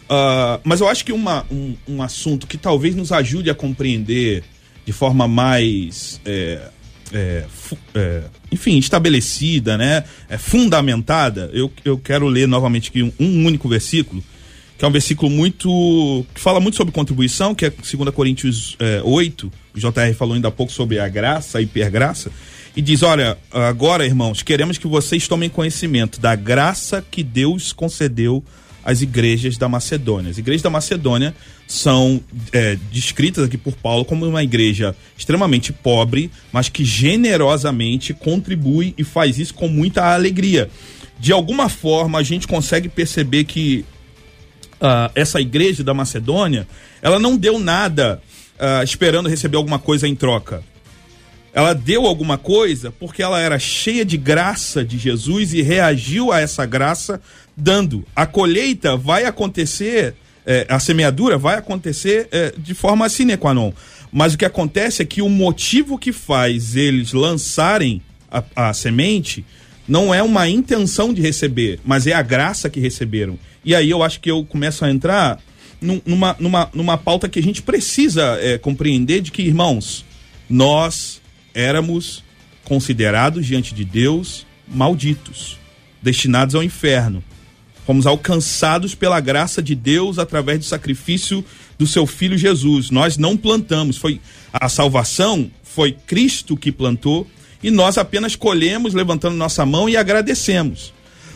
Ah, mas eu acho que uma, um, um assunto que talvez nos ajude a compreender de forma mais. é, é, é, enfim, estabelecida, né? É, fundamentada, eu, eu quero ler novamente aqui um, um único versículo, que é um versículo muito. que fala muito sobre contribuição, que é 2 Coríntios é, 8. O JR falou ainda há pouco sobre a graça, a hipergraça. E diz: Olha, agora, irmãos, queremos que vocês tomem conhecimento da graça que Deus concedeu às igrejas da Macedônia. As igrejas da Macedônia são é, descritas aqui por Paulo como uma igreja extremamente pobre, mas que generosamente contribui e faz isso com muita alegria. De alguma forma, a gente consegue perceber que ah, essa igreja da Macedônia, ela não deu nada ah, esperando receber alguma coisa em troca. Ela deu alguma coisa porque ela era cheia de graça de Jesus e reagiu a essa graça dando. A colheita vai acontecer, eh, a semeadura vai acontecer eh, de forma sine qua non. Mas o que acontece é que o motivo que faz eles lançarem a, a semente não é uma intenção de receber, mas é a graça que receberam. E aí eu acho que eu começo a entrar num- numa, numa, numa pauta que a gente precisa eh, compreender de que, irmãos, nós éramos considerados diante de Deus malditos, destinados ao inferno. Fomos alcançados pela graça de Deus através do sacrifício do seu filho Jesus. Nós não plantamos, foi a salvação foi Cristo que plantou e nós apenas colhemos levantando nossa mão e agradecemos.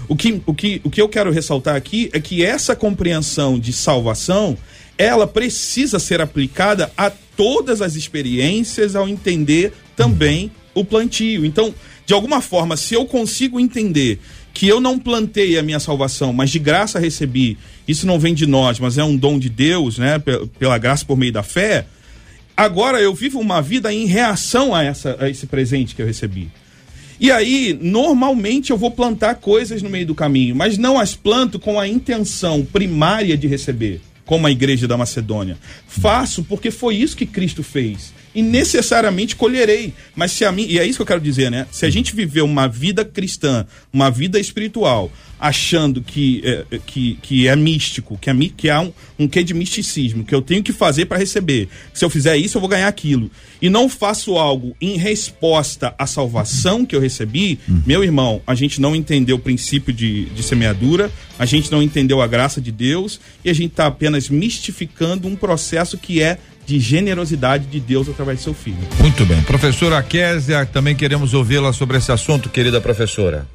O que, o, que, o que eu quero ressaltar aqui é que essa compreensão de salvação ela precisa ser aplicada a todas as experiências ao entender também o plantio. Então, de alguma forma, se eu consigo entender que eu não plantei a minha salvação, mas de graça recebi, isso não vem de nós, mas é um dom de Deus, né, pe- pela graça por meio da fé, agora eu vivo uma vida em reação a, essa, a esse presente que eu recebi. E aí, normalmente eu vou plantar coisas no meio do caminho, mas não as planto com a intenção primária de receber, como a igreja da Macedônia. Faço porque foi isso que Cristo fez. E necessariamente colherei. Mas se a mim, e é isso que eu quero dizer, né? Se a gente viver uma vida cristã, uma vida espiritual, achando que, é, que, que é místico, que, é, que há um, um quê de misticismo, que eu tenho que fazer para receber. Se eu fizer isso, eu vou ganhar aquilo. E não faço algo em resposta à salvação que eu recebi, meu irmão, a gente não entendeu o princípio de, de semeadura, a gente não entendeu a graça de Deus e a gente está apenas mistificando um processo que é de generosidade de Deus através do seu filho. Muito bem. Professora Késia, também queremos ouvi-la sobre esse assunto, querida professora.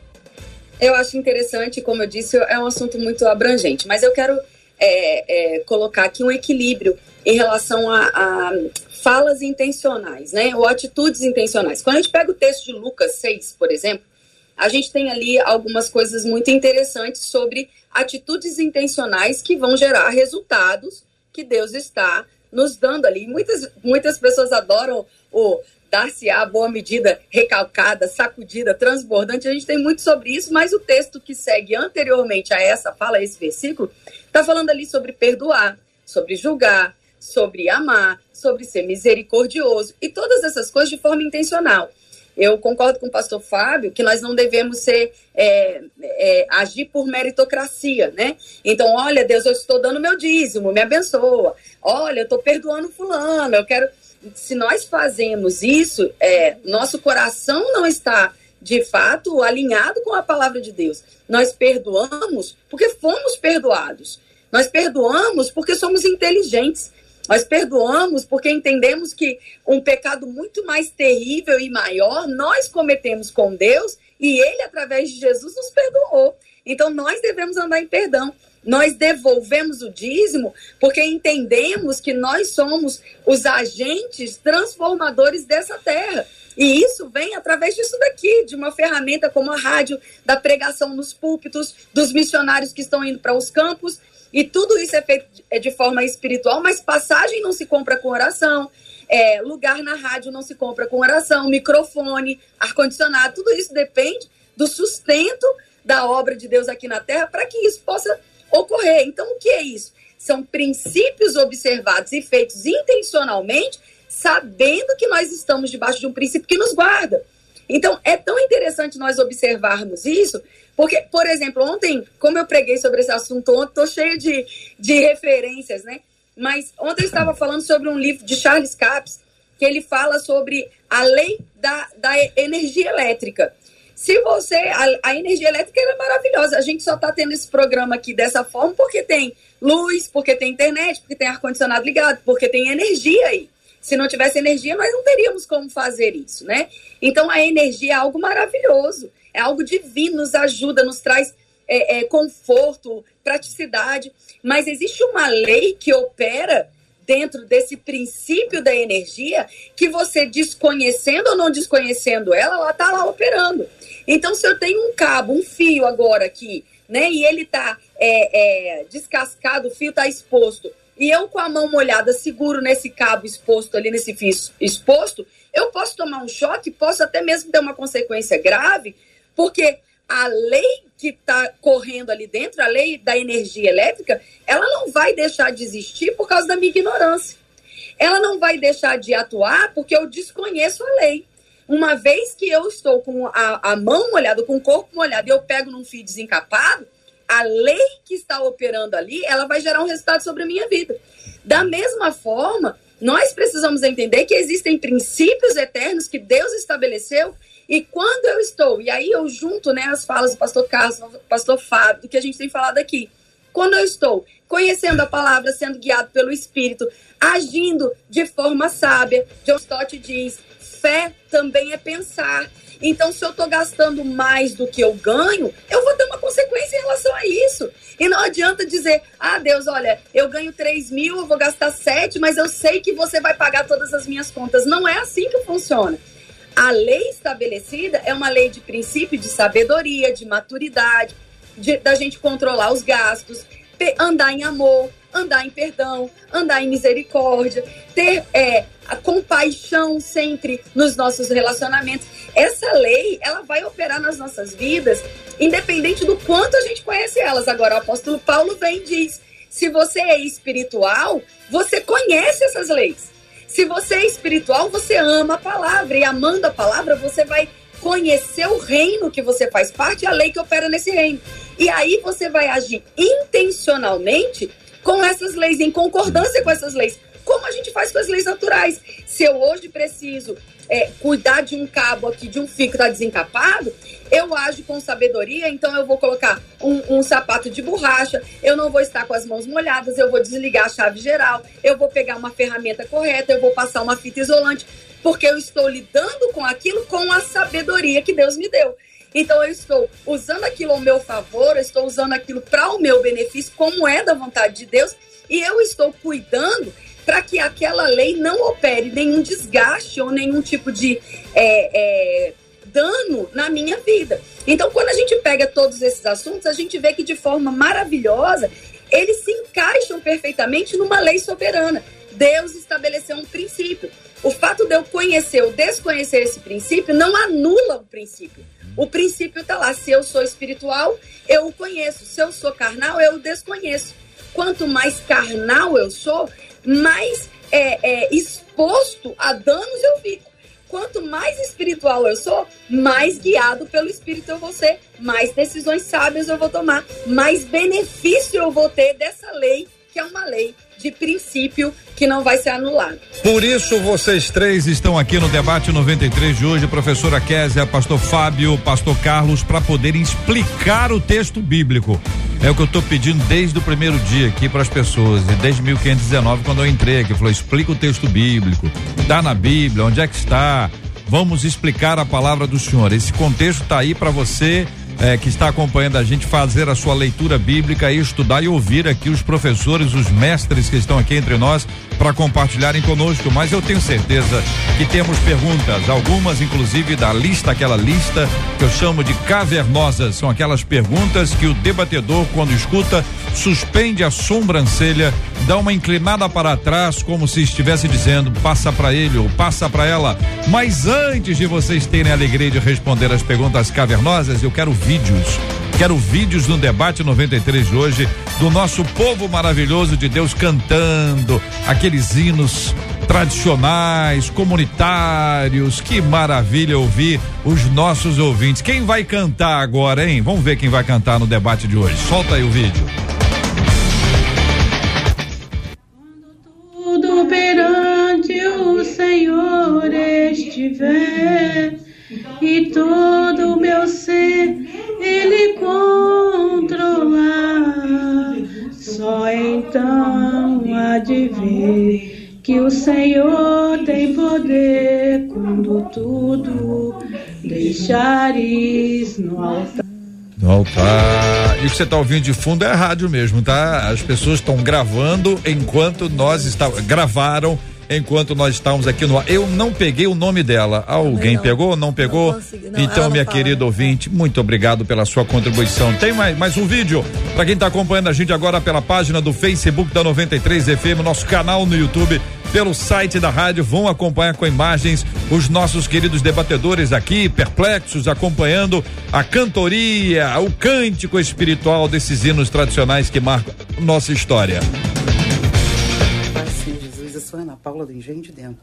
Eu acho interessante, como eu disse, é um assunto muito abrangente, mas eu quero é, é, colocar aqui um equilíbrio em relação a, a falas intencionais, né? Ou atitudes intencionais. Quando a gente pega o texto de Lucas 6, por exemplo, a gente tem ali algumas coisas muito interessantes sobre atitudes intencionais que vão gerar resultados que Deus está nos dando ali. Muitas, muitas pessoas adoram o dar-se-á boa medida, recalcada, sacudida, transbordante. A gente tem muito sobre isso, mas o texto que segue anteriormente a essa fala, a esse versículo, está falando ali sobre perdoar, sobre julgar, sobre amar, sobre ser misericordioso e todas essas coisas de forma intencional. Eu concordo com o pastor Fábio que nós não devemos ser é, é, agir por meritocracia, né? Então, olha, Deus, eu estou dando meu dízimo, me abençoa. Olha, eu estou perdoando fulano, eu quero. Se nós fazemos isso, é, nosso coração não está de fato alinhado com a palavra de Deus. Nós perdoamos porque fomos perdoados. Nós perdoamos porque somos inteligentes. Nós perdoamos porque entendemos que um pecado muito mais terrível e maior nós cometemos com Deus e Ele, através de Jesus, nos perdoou. Então nós devemos andar em perdão. Nós devolvemos o dízimo porque entendemos que nós somos os agentes transformadores dessa terra. E isso vem através disso daqui, de uma ferramenta como a rádio, da pregação nos púlpitos, dos missionários que estão indo para os campos. E tudo isso é feito de- é de forma espiritual, mas passagem não se compra com oração, é, lugar na rádio não se compra com oração, microfone, ar-condicionado, tudo isso depende do sustento da obra de Deus aqui na terra para que isso possa ocorrer. Então, o que é isso? São princípios observados e feitos intencionalmente, sabendo que nós estamos debaixo de um princípio que nos guarda. Então, é tão interessante nós observarmos isso, Porque, por exemplo, ontem, como eu preguei sobre esse assunto ontem, tô cheia de, de referências, né? Mas ontem eu estava falando sobre um livro de Charles Capps, que ele fala sobre a lei da, da energia elétrica. Se você. A, a energia elétrica é maravilhosa. A gente só está tendo esse programa aqui dessa forma porque tem luz, porque tem internet, porque tem ar-condicionado ligado, porque tem energia aí. Se não tivesse energia, nós não teríamos como fazer isso, né? Então a energia é algo maravilhoso, é algo divino, nos ajuda, nos traz é, é, conforto, praticidade. Mas existe uma lei que opera dentro desse princípio da energia que você, desconhecendo ou não desconhecendo ela, ela está lá operando. Então, se eu tenho um cabo, um fio agora aqui, né, e ele está é, é, descascado, o fio está exposto, e eu com a mão molhada seguro nesse cabo exposto ali, nesse fio exposto, eu posso tomar um choque, posso até mesmo ter uma consequência grave, porque a lei que está correndo ali dentro, a lei da energia elétrica, ela não vai deixar de existir por causa da minha ignorância. Ela não vai deixar de atuar porque eu desconheço a lei. Uma vez que eu estou com a, a mão molhada, com o corpo molhado, e eu pego num fio desencapado, a lei que está operando ali, ela vai gerar um resultado sobre a minha vida. Da mesma forma, nós precisamos entender que existem princípios eternos que Deus estabeleceu e quando eu estou, e aí eu junto né, as falas do pastor Carlos, do pastor Fábio, do que a gente tem falado aqui. Quando eu estou conhecendo a palavra, sendo guiado pelo Espírito, agindo de forma sábia, John Stott diz: fé também é pensar. Então, se eu estou gastando mais do que eu ganho, eu vou ter uma consequência em relação a isso. E não adianta dizer, ah, Deus, olha, eu ganho 3 mil, eu vou gastar 7, mas eu sei que você vai pagar todas as minhas contas. Não é assim que funciona. A lei estabelecida é uma lei de princípio de sabedoria, de maturidade, de, da gente controlar os gastos, andar em amor, andar em perdão, andar em misericórdia, ter é, a compaixão sempre nos nossos relacionamentos. Essa lei, ela vai operar nas nossas vidas, independente do quanto a gente conhece elas. Agora, o apóstolo Paulo vem e diz: se você é espiritual, você conhece essas leis. Se você é espiritual, você ama a palavra. E amando a palavra, você vai conhecer o reino que você faz parte e a lei que opera nesse reino. E aí você vai agir intencionalmente com essas leis, em concordância com essas leis. Como a gente faz com as leis naturais. Se eu hoje preciso é, cuidar de um cabo aqui, de um fio que está desencapado, eu ajo com sabedoria, então eu vou colocar um, um, sapato de borracha, eu não vou estar com as mãos molhadas, eu vou desligar a chave geral, eu vou pegar uma ferramenta correta, eu vou passar uma fita isolante, porque eu estou lidando com aquilo com a sabedoria que Deus me deu. Então eu estou usando aquilo ao meu favor, eu estou usando aquilo para o meu benefício, como é da vontade de Deus, e eu estou cuidando para que aquela lei não opere nenhum desgaste ou nenhum tipo de é, é, dano na minha vida. Então, quando a gente pega todos esses assuntos, a gente vê que de forma maravilhosa eles se encaixam perfeitamente numa lei soberana. Deus estabeleceu um princípio. O fato de eu conhecer ou desconhecer esse princípio não anula o princípio. O princípio está lá. Se eu sou espiritual, eu o conheço. Se eu sou carnal, eu o desconheço. Quanto mais carnal eu sou, mais é, é, exposto a danos eu fico. Quanto mais espiritual eu sou, mais guiado pelo Espírito eu vou ser, mais decisões sábias eu vou tomar, mais benefício eu vou ter dessa lei, que é uma lei de princípio que não vai ser anulado. Por isso vocês três estão aqui no debate 93 de hoje, professora Késia, pastor Fábio, pastor Carlos, para poderem explicar o texto bíblico. É o que eu estou pedindo desde o primeiro dia aqui para as pessoas, e desde 1519, quando eu entrei aqui, falou: explica o texto bíblico, está na Bíblia, onde é que está? Vamos explicar a palavra do Senhor. Esse contexto está aí para você é, que está acompanhando a gente fazer a sua leitura bíblica e estudar e ouvir aqui os professores, os mestres que estão aqui entre nós para compartilharem conosco. Mas eu tenho certeza que temos perguntas, algumas inclusive da lista, aquela lista que eu chamo de cavernosas. São aquelas perguntas que o debatedor, quando escuta, suspende a sobrancelha, dá uma inclinada para trás, como se estivesse dizendo: passa para ele ou passa para ela. Mas antes de vocês terem a alegria de responder as perguntas cavernosas, eu quero vídeos Quero vídeos no debate 93 de hoje do nosso povo maravilhoso de Deus cantando aqueles hinos tradicionais, comunitários. Que maravilha ouvir os nossos ouvintes. Quem vai cantar agora, hein? Vamos ver quem vai cantar no debate de hoje. Solta aí o vídeo. tudo perante o Senhor estiver e todo o meu ser Ele controlar, só então há de ver que o Senhor tem poder quando tudo deixares no altar. No altar. E o que você está ouvindo de fundo é rádio mesmo, tá? As pessoas estão gravando enquanto nós estávamos. Gravaram enquanto nós estávamos aqui no ar. Eu não peguei o nome dela. Alguém não. pegou? Não pegou? Não consegui, não, então, minha fala. querida ouvinte, muito obrigado pela sua contribuição. Tem mais, mais um vídeo para quem está acompanhando a gente agora pela página do Facebook da 93 FM, nosso canal no YouTube. Pelo site da rádio, vão acompanhar com imagens os nossos queridos debatedores aqui, perplexos, acompanhando a cantoria, o cântico espiritual desses hinos tradicionais que marcam nossa história. Ana Paula do Engenho de Dentro.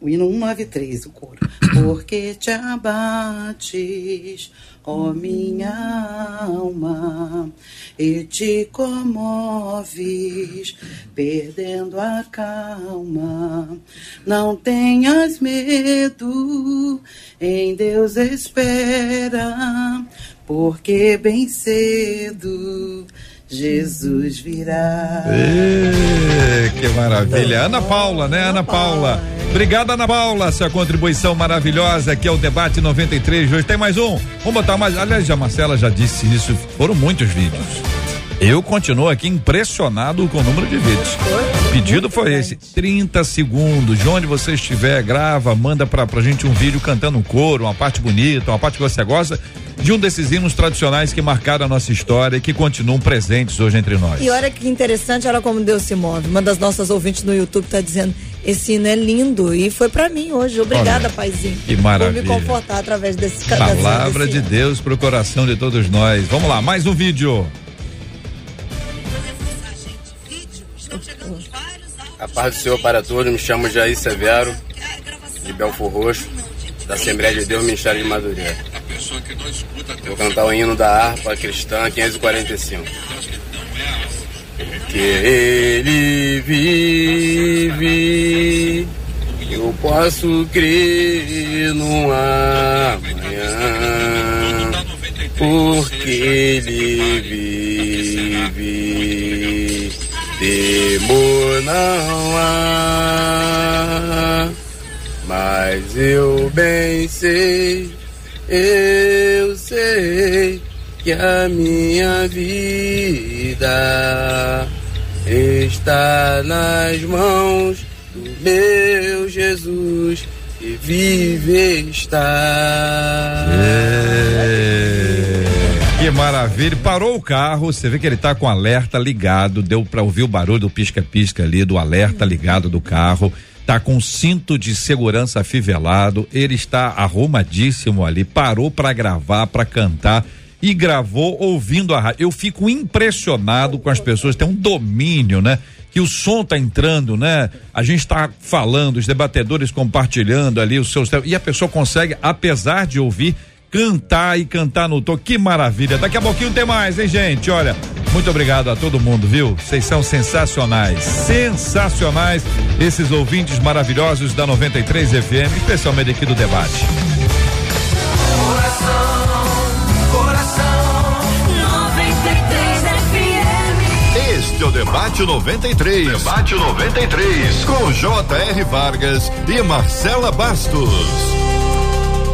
O hino 193, o coro. Porque te abates, ó minha alma, e te comoves, perdendo a calma. Não tenhas medo, em Deus espera, porque bem cedo Jesus virá. Ê, que maravilha. Ana Paula, né? Ana Paula. Obrigado, Ana Paula, sua contribuição maravilhosa aqui ao debate 93 de hoje. Tem mais um? Vamos botar mais. Aliás, a Marcela já disse isso. Foram muitos vídeos. Eu continuo aqui impressionado com o número de vídeos. O pedido foi esse: 30 segundos. De onde você estiver, grava, manda pra, pra gente um vídeo cantando um coro, uma parte bonita, uma parte que você gosta, de um desses hinos tradicionais que marcaram a nossa história e que continuam presentes hoje entre nós. E olha que interessante, olha como Deus se move. Uma das nossas ouvintes no YouTube está dizendo: esse hino é lindo e foi para mim hoje. Obrigada, Olha, paizinho. que maravilha. Por me confortar através desse Palavra desse de. Deus pro coração de todos nós. Vamos lá, mais um vídeo. A paz do Senhor para todos, me chamo Jair Severo, de Belfor Roxo, da Assembleia de Deus Ministério de Madureira. Vou cantar o hino da harpa cristã 545. Que ele vive, eu posso crer no amanhã, porque ele vive, temor não há. Mas eu bem sei, eu sei que a minha vida está nas mãos do meu Jesus que vive está. É, Que maravilha. Parou o carro, você vê que ele tá com alerta ligado, deu pra ouvir o barulho do pisca-pisca ali, do alerta ligado do carro. Tá com cinto de segurança afivelado, ele está arrumadíssimo ali, parou pra gravar, pra cantar e gravou ouvindo a rádio. Eu fico impressionado com as pessoas, tem um domínio, né? Que o som tá entrando, né? A gente tá falando, os debatedores compartilhando ali os seus e a pessoa consegue, apesar de ouvir, cantar e cantar no tom. Que maravilha. Daqui a pouquinho tem mais, hein, gente? Olha, muito obrigado a todo mundo, viu? Vocês são sensacionais. Sensacionais esses ouvintes maravilhosos da 93 FM, especialmente aqui do debate. Coração 93 FM. Este é o Debate 93. Debate 93. Com J.R. Vargas e Marcela Bastos.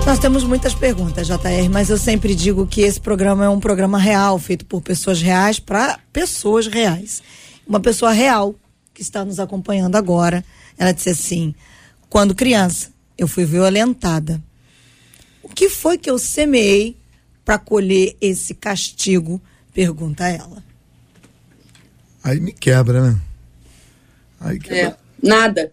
Nós temos muitas perguntas, JR, mas eu sempre digo que esse programa é um programa real, feito por pessoas reais para pessoas reais. Uma pessoa real que está nos acompanhando agora, ela disse assim: quando criança, eu fui violentada. O que foi que eu semeei para colher esse castigo? Pergunta ela. Aí me quebra, né? Aí quebra. É, nada.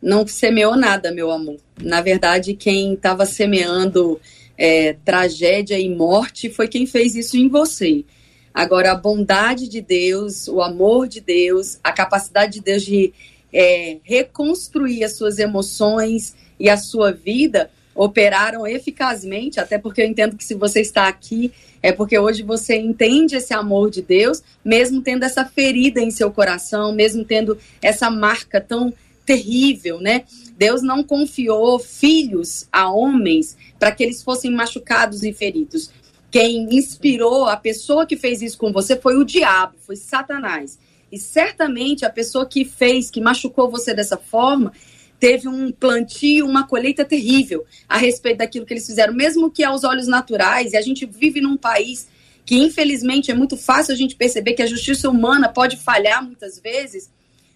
Não semeou nada, meu amor. Na verdade, quem estava semeando é, tragédia e morte, foi quem fez isso em você. Agora, a bondade de Deus, o amor de Deus, a capacidade de Deus de é, reconstruir as suas emoções e a sua vida operaram eficazmente, até porque eu entendo que se você está aqui é porque hoje você entende esse amor de Deus, mesmo tendo essa ferida em seu coração, mesmo tendo essa marca tão terrível, né? Deus não confiou filhos a homens para que eles fossem machucados e feridos. Quem inspirou a pessoa que fez isso com você foi o diabo, foi Satanás. E certamente a pessoa que fez, que machucou você dessa forma, teve um plantio, uma colheita terrível a respeito daquilo que eles fizeram, mesmo que aos olhos naturais, e a gente vive num país que infelizmente é muito fácil a gente perceber que a justiça humana pode falhar muitas vezes.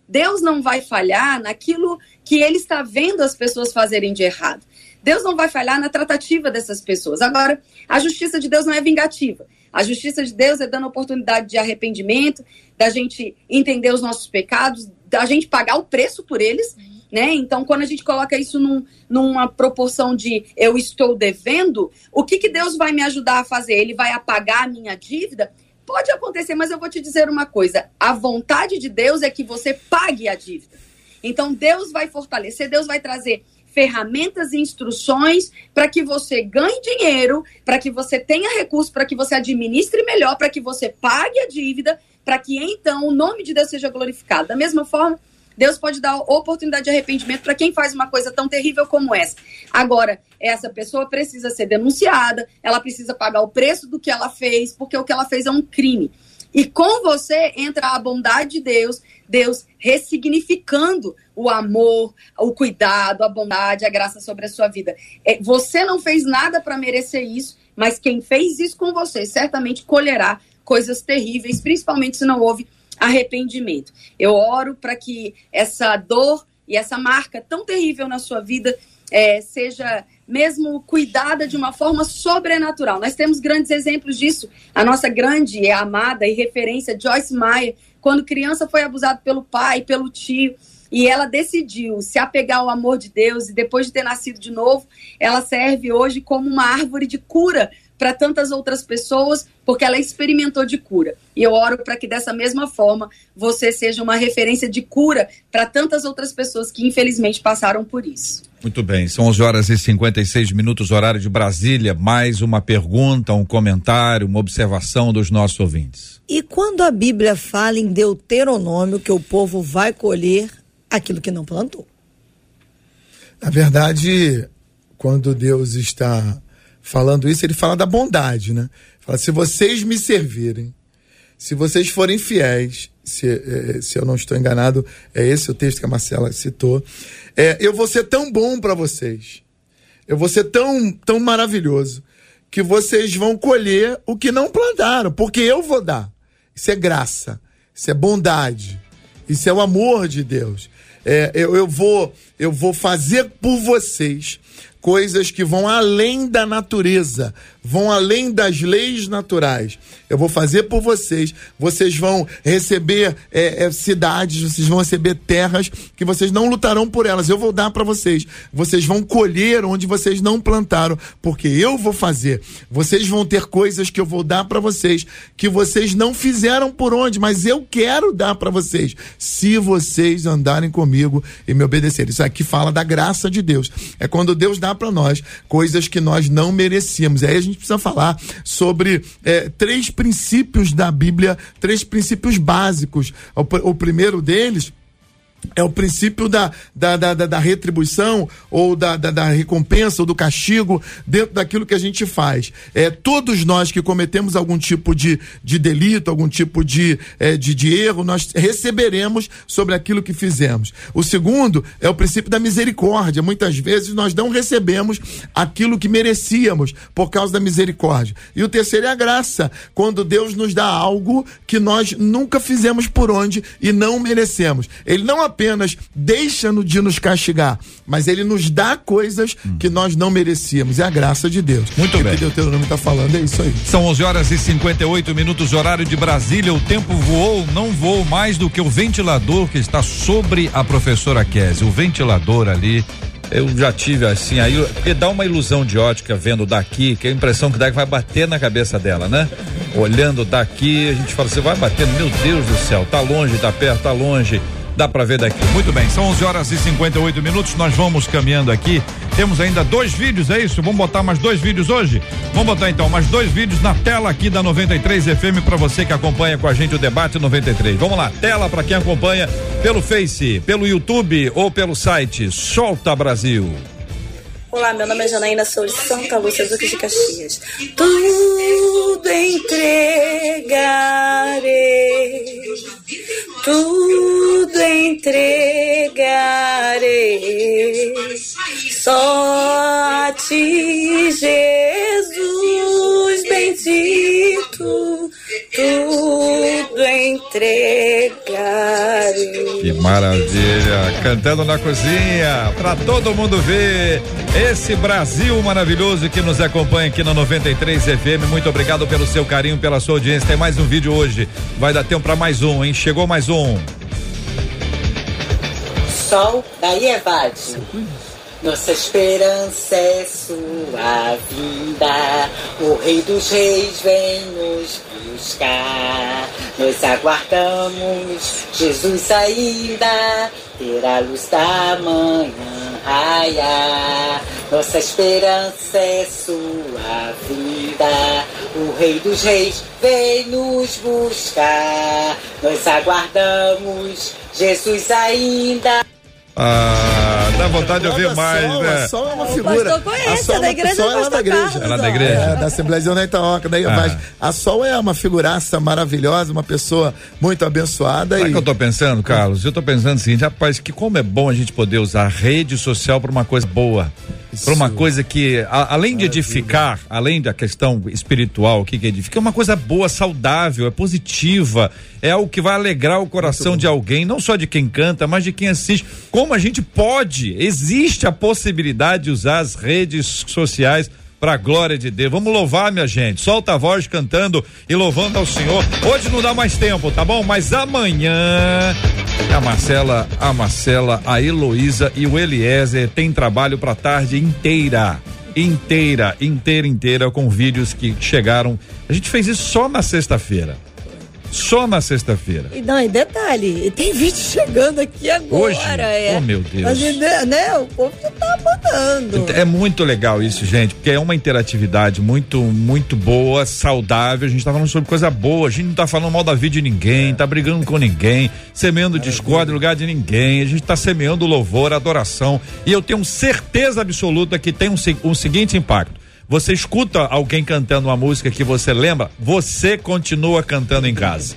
Deus não vai falhar naquilo que ele está vendo as pessoas fazerem de errado. Deus não vai falhar na tratativa dessas pessoas. Agora, a justiça de Deus não é vingativa. A justiça de Deus é dando oportunidade de arrependimento, da gente entender os nossos pecados, da gente pagar o preço por eles né? Então, quando a gente coloca isso num, numa proporção de eu estou devendo, o que, que Deus vai me ajudar a fazer? Ele vai apagar a minha dívida? Pode acontecer, mas eu vou te dizer uma coisa: a vontade de Deus é que você pague a dívida. Então, Deus vai fortalecer, Deus vai trazer ferramentas e instruções para que você ganhe dinheiro, para que você tenha recursos, para que você administre melhor, para que você pague a dívida, para que então o nome de Deus seja glorificado. Da mesma forma, Deus pode dar oportunidade de arrependimento para quem faz uma coisa tão terrível como essa. Agora, essa pessoa precisa ser denunciada, ela precisa pagar o preço do que ela fez, porque o que ela fez é um crime. E com você entra a bondade de Deus, Deus ressignificando o amor, o cuidado, a bondade, a graça sobre a sua vida. É, você não fez nada para merecer isso, mas quem fez isso com você certamente colherá coisas terríveis, principalmente se não houve arrependimento. Eu oro para que essa dor e essa marca tão terrível na sua vida é, seja mesmo cuidada de uma forma sobrenatural. Nós temos grandes exemplos disso. A nossa grande e amada e referência Joyce Meyer, quando criança foi abusada pelo pai, pelo tio, e ela decidiu se apegar ao amor de Deus e depois de ter nascido de novo, ela serve hoje como uma árvore de cura para tantas outras pessoas, porque ela experimentou de cura. E eu oro para que dessa mesma forma você seja uma referência de cura para tantas outras pessoas que infelizmente passaram por isso. Muito bem, são 11 horas e 56 minutos, horário de Brasília. Mais uma pergunta, um comentário, uma observação dos nossos ouvintes. E quando a Bíblia fala em Deuteronômio que o povo vai colher aquilo que não plantou? Na verdade, quando Deus está falando isso, ele fala da bondade, né? Fala, se vocês me servirem, se vocês forem fiéis, se, é, se eu não estou enganado, é esse o texto que a Marcela citou, é, eu vou ser tão bom para vocês, eu vou ser tão, tão maravilhoso, que vocês vão colher o que não plantaram, porque eu vou dar. Isso é graça, isso é bondade, isso é o amor de Deus. É, eu, eu, vou, eu vou fazer por vocês coisas que vão além da natureza, vão além das leis naturais. Eu vou fazer por vocês. Vocês vão receber é, é, cidades, vocês vão receber terras que vocês não lutarão por elas. Eu vou dar para vocês. Vocês vão colher onde vocês não plantaram, porque eu vou fazer. Vocês vão ter coisas que eu vou dar para vocês que vocês não fizeram por onde, mas eu quero dar para vocês, se vocês andarem comigo e me obedecerem. Isso aqui fala da graça de Deus. É quando Deus dá para nós coisas que nós não merecíamos. Aí a gente precisa falar sobre é, três princípios da Bíblia, três princípios básicos. O, o primeiro deles é o princípio da, da, da, da, retribuição ou da, da, da, recompensa ou do castigo dentro daquilo que a gente faz. É, todos nós que cometemos algum tipo de, de delito, algum tipo de, é, de, de erro, nós receberemos sobre aquilo que fizemos. O segundo é o princípio da misericórdia. Muitas vezes nós não recebemos aquilo que merecíamos por causa da misericórdia. E o terceiro é a graça, quando Deus nos dá algo que nós nunca fizemos por onde e não merecemos. Ele não apenas deixa de nos castigar, mas ele nos dá coisas hum. que nós não merecíamos. É a graça de Deus. Muito o bem. O que Deuteronômio está falando é isso aí. São 11 horas e 58 minutos, horário de Brasília. O tempo voou, não voou mais do que o ventilador que está sobre a professora Kézia. O ventilador ali Eu já tive assim, aí porque dá uma ilusão de ótica vendo daqui, que a impressão que dá é que vai bater na cabeça dela, né? Olhando daqui, a gente fala, você vai batendo, meu Deus do céu, tá longe, tá perto, tá longe. Dá pra ver daqui. Muito bem, são 11 horas e 58 minutos. Nós vamos caminhando aqui. Temos ainda dois vídeos, é isso? Vamos botar mais dois vídeos hoje? Vamos botar então mais dois vídeos na tela aqui da 93 FM para você que acompanha com a gente o debate 93. Vamos lá, tela para quem acompanha pelo Face, pelo YouTube ou pelo site Solta Brasil. Olá, meu nome é Janaína, sou de Santa Lúcia, Duque de Caxias. Tudo entregarei, tudo entregarei, só a ti, Jesus bendito, tudo entregarei. Que maravilha! Cantando na cozinha, para todo mundo ver esse Brasil maravilhoso que nos acompanha aqui na 93 FM. Muito obrigado pelo seu carinho, pela sua audiência. Tem mais um vídeo hoje. Vai dar tempo para mais um, hein? Chegou mais um. Sol da Ievade. Nossa esperança é sua vinda. O Rei dos Reis vem nos buscar. Nós aguardamos Jesus ainda ter a luz da manhã raiar. Nossa esperança é sua vinda. O Rei dos Reis vem nos buscar. Nós aguardamos Jesus ainda. Ah, dá vontade de ouvir mais, Sol, né? A Sol é uma O figura. pastor conhece, a Sol é da igreja Sol é lá da igreja. Ela é da igreja? É, da Assembleia de Zona Itaoca. Daí, Ah. mas a Sol é uma figuraça maravilhosa, uma pessoa muito abençoada. Sabe o e que eu tô pensando, Carlos? Eu tô pensando o seguinte, rapaz, que como é bom a gente poder usar a rede social para uma coisa boa. Para uma coisa que, a- além de edificar, além da questão espiritual, o que que edifica, é uma coisa boa, saudável, é positiva, é algo que vai alegrar o coração de alguém, não só de quem canta, mas de quem assiste. Como a gente pode, existe a possibilidade de usar as redes sociais para a glória de Deus. Vamos louvar, minha gente. Solta a voz cantando e louvando ao Senhor. Hoje não dá mais tempo, tá bom? Mas amanhã a Marcela, a Marcela, a Heloísa e o Eliezer têm trabalho para tarde inteira. Inteira, inteira, inteira, com vídeos que chegaram. A gente fez isso só na sexta-feira. Só na sexta-feira. E não, e detalhe, tem vídeo chegando aqui agora. Hoje? É. Oh, meu Deus. Mas, né, né, o povo já tá mandando. É muito legal isso, gente, porque é uma interatividade muito, muito boa, saudável. A gente tá falando sobre coisa boa, a gente não tá falando mal da vida de ninguém, tá brigando com ninguém, semeando discórdia em lugar de ninguém. A gente tá semeando louvor, adoração. E eu tenho certeza absoluta que tem um, um seguinte impacto. Você escuta alguém cantando uma música que você lembra, você continua cantando em casa.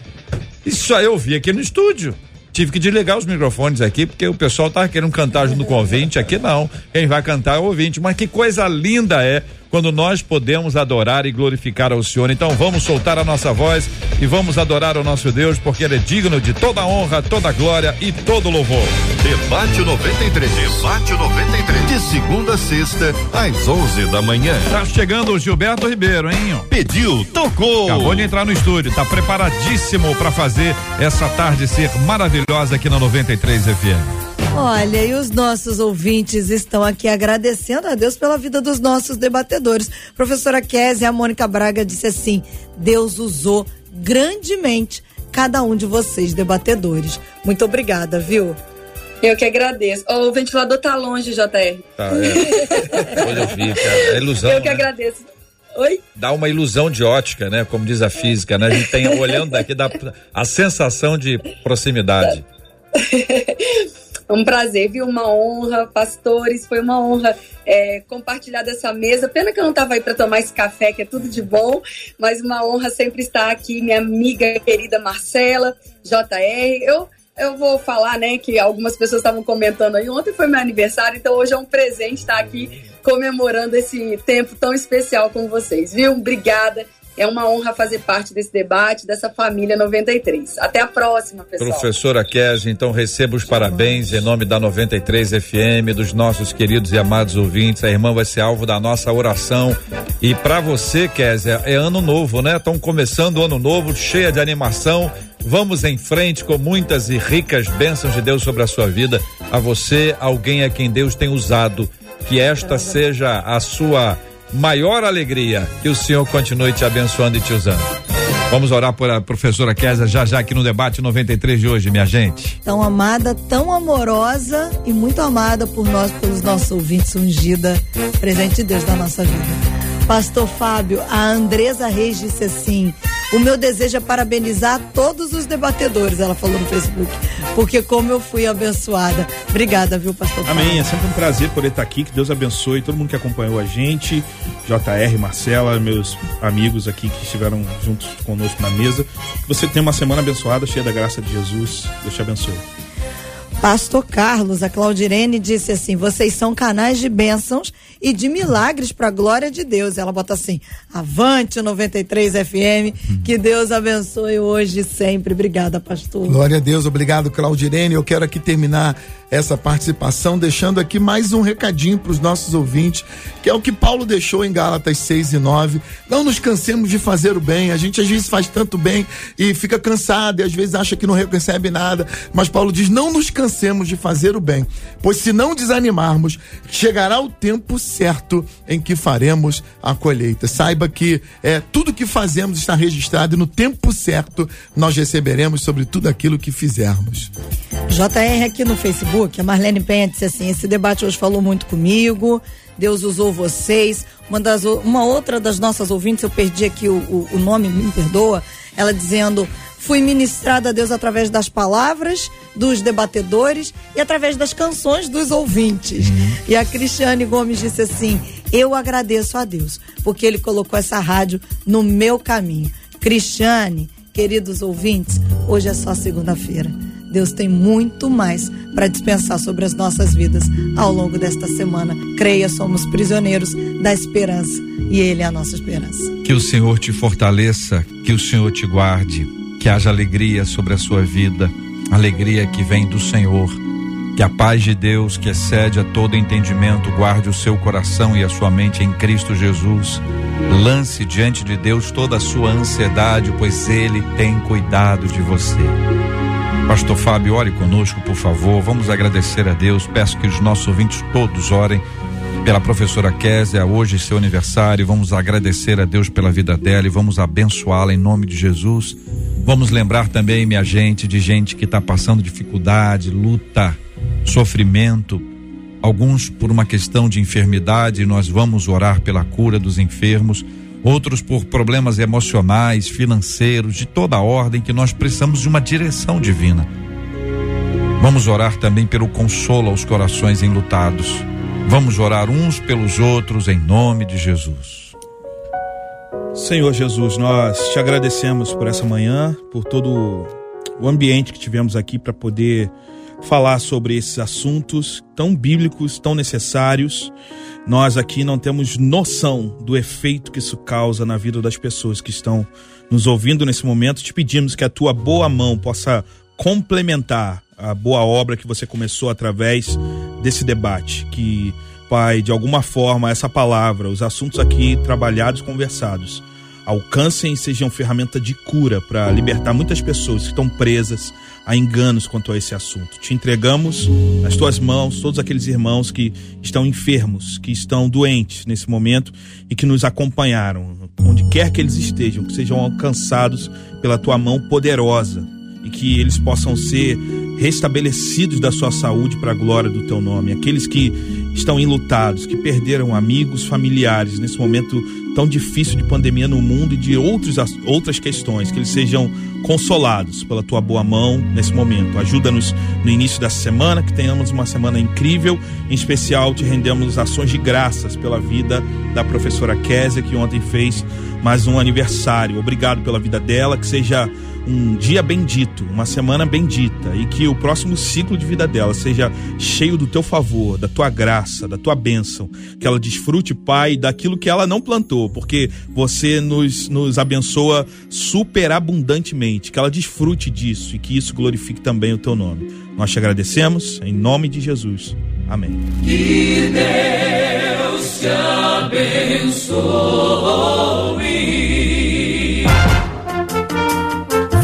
Isso aí eu vi aqui no estúdio. Tive que desligar os microfones aqui, porque o pessoal tava querendo cantar junto com o ouvinte. Aqui não. Quem vai cantar é o ouvinte. Mas que coisa linda é quando nós podemos adorar e glorificar ao Senhor. Então vamos soltar a nossa voz e vamos adorar o nosso Deus, porque Ele é digno de toda honra, toda glória e todo louvor. Debate 93. Debate 93. De segunda a sexta, às 11 da manhã. Tá chegando o Gilberto Ribeiro, hein? Pediu, tocou. Acabou de entrar no estúdio, tá preparadíssimo para fazer essa tarde ser maravilhosa aqui na 93 FM. Olha, e os nossos ouvintes estão aqui agradecendo a Deus pela vida dos nossos debatedores. Professora Kézia, a Mônica Braga disse assim: Deus usou grandemente cada um de vocês, debatedores. Muito obrigada, viu? Eu que agradeço. Ó, o ventilador tá longe, JR. Tá, é. Hoje eu vi, cara. É ilusão. Eu que né? agradeço. Oi? Dá uma ilusão de ótica, né? Como diz a física, né? A gente tem, olhando daqui, dá a sensação de proximidade. *laughs* Um prazer, viu? Uma honra, pastores, foi uma honra é, compartilhar dessa mesa. Pena que eu não estava aí para tomar esse café, que é tudo de bom, mas uma honra sempre estar aqui, minha amiga querida Marcela, JR. Eu, eu vou falar, né, que algumas pessoas estavam comentando aí. Ontem foi meu aniversário, então hoje é um presente estar aqui comemorando esse tempo tão especial com vocês, viu? Obrigada. É uma honra fazer parte desse debate, dessa família 93. Até a próxima, pessoal. Professora Kézia, então receba os parabéns em nome da 93 FM, dos nossos queridos e amados ouvintes. A irmã vai ser alvo da nossa oração. E para você, Kézia, é ano novo, né? Estão começando o ano novo, cheia de animação. Vamos em frente com muitas e ricas bênçãos de Deus sobre a sua vida. A você, alguém a quem Deus tem usado. Que esta seja a sua maior alegria. Que o Senhor continue te abençoando e te usando. Vamos orar por a professora Kézia já já aqui no debate 93 de hoje, minha gente. Tão amada, tão amorosa e muito amada por nós, pelos nossos ouvintes, ungida, presente de Deus na nossa vida. Pastor Fábio, a Andresa Reis disse assim: o meu desejo é parabenizar todos os debatedores, ela falou no Facebook, porque como eu fui abençoada. Obrigada, viu, pastor? Amém. É sempre um prazer poder estar aqui. Que Deus abençoe todo mundo que acompanhou a gente. JR, Marcela, meus amigos aqui que estiveram juntos conosco na mesa. Você tenha uma semana abençoada, cheia da graça de Jesus. Deus te abençoe. Pastor Carlos, a Claudirene disse assim: vocês são canais de bênçãos e de milagres para a glória de Deus. Ela bota assim: avante 93 FM, que Deus abençoe hoje e sempre. Obrigada, pastor. Glória a Deus, obrigado, Claudirene. Eu quero aqui terminar essa participação deixando aqui mais um recadinho para os nossos ouvintes, que é o que Paulo deixou em Gálatas 6 e 9. Não nos cansemos de fazer o bem. A gente às vezes faz tanto bem e fica cansado e às vezes acha que não recebe nada, mas Paulo diz: não nos cansemos de fazer o bem, pois se não desanimarmos, chegará o tempo certo em que faremos a colheita. Saiba que é, tudo que fazemos está registrado e no tempo certo nós receberemos sobre tudo aquilo que fizermos. JR aqui no Facebook, a Marlene Penha disse assim: esse debate hoje falou muito comigo. Deus usou vocês. Uma, das, uma outra das nossas ouvintes, eu perdi aqui o, o, o nome, me perdoa, ela dizendo: fui ministrada a Deus através das palavras dos debatedores e através das canções dos ouvintes. E a Cristiane Gomes disse assim: Eu agradeço a Deus, porque Ele colocou essa rádio no meu caminho. Cristiane, queridos ouvintes, hoje é só segunda-feira. Deus tem muito mais para dispensar sobre as nossas vidas ao longo desta semana. Creia, somos prisioneiros da esperança e Ele é a nossa esperança. Que o Senhor te fortaleça, que o Senhor te guarde, que haja alegria sobre a sua vida, alegria que vem do Senhor. Que a paz de Deus, que excede a todo entendimento, guarde o seu coração e a sua mente em Cristo Jesus. Lance diante de Deus toda a sua ansiedade, pois Ele tem cuidado de você. Pastor Fábio, ore conosco, por favor. Vamos agradecer a Deus. Peço que os nossos ouvintes todos orem pela professora Késia, hoje seu aniversário. Vamos agradecer a Deus pela vida dela e vamos abençoá-la em nome de Jesus. Vamos lembrar também, minha gente, de gente que está passando dificuldade, luta, sofrimento. Alguns por uma questão de enfermidade, nós vamos orar pela cura dos enfermos outros por problemas emocionais, financeiros, de toda ordem, que nós precisamos de uma direção divina. Vamos orar também pelo consolo aos corações enlutados. Vamos orar uns pelos outros em nome de Jesus. Senhor Jesus, nós te agradecemos por essa manhã, por todo o ambiente que tivemos aqui para poder falar sobre esses assuntos tão bíblicos, tão necessários. Nós aqui não temos noção do efeito que isso causa na vida das pessoas que estão nos ouvindo nesse momento. Te pedimos que a tua boa mão possa complementar a boa obra que você começou através desse debate. Que, Pai, de alguma forma, essa palavra, os assuntos aqui trabalhados, conversados, alcancem e sejam ferramenta de cura para libertar muitas pessoas que estão presas a enganos quanto a esse assunto. Te entregamos nas tuas mãos todos aqueles irmãos que estão enfermos, que estão doentes nesse momento e que nos acompanharam, onde quer que eles estejam, que sejam alcançados pela tua mão poderosa e que eles possam ser restabelecidos da sua saúde para a glória do teu nome. Aqueles que estão enlutados, que perderam amigos, familiares nesse momento tão difícil de pandemia no mundo e de outros, outras questões, que eles sejam consolados pela tua boa mão nesse momento. Ajuda-nos no início dessa semana, que tenhamos uma semana incrível. Em especial, te rendemos ações de graças pela vida da professora Késia, que ontem fez mais um aniversário. Obrigado pela vida dela, que seja um dia bendito, uma semana bendita e que o próximo ciclo de vida dela seja cheio do teu favor, da tua graça, da tua bênção, que ela desfrute, Pai, daquilo que ela não plantou, porque você nos, nos abençoa superabundantemente, que ela desfrute disso e que isso glorifique também o teu nome. Nós te agradecemos em nome de Jesus. Amém. Que Deus te abençoe.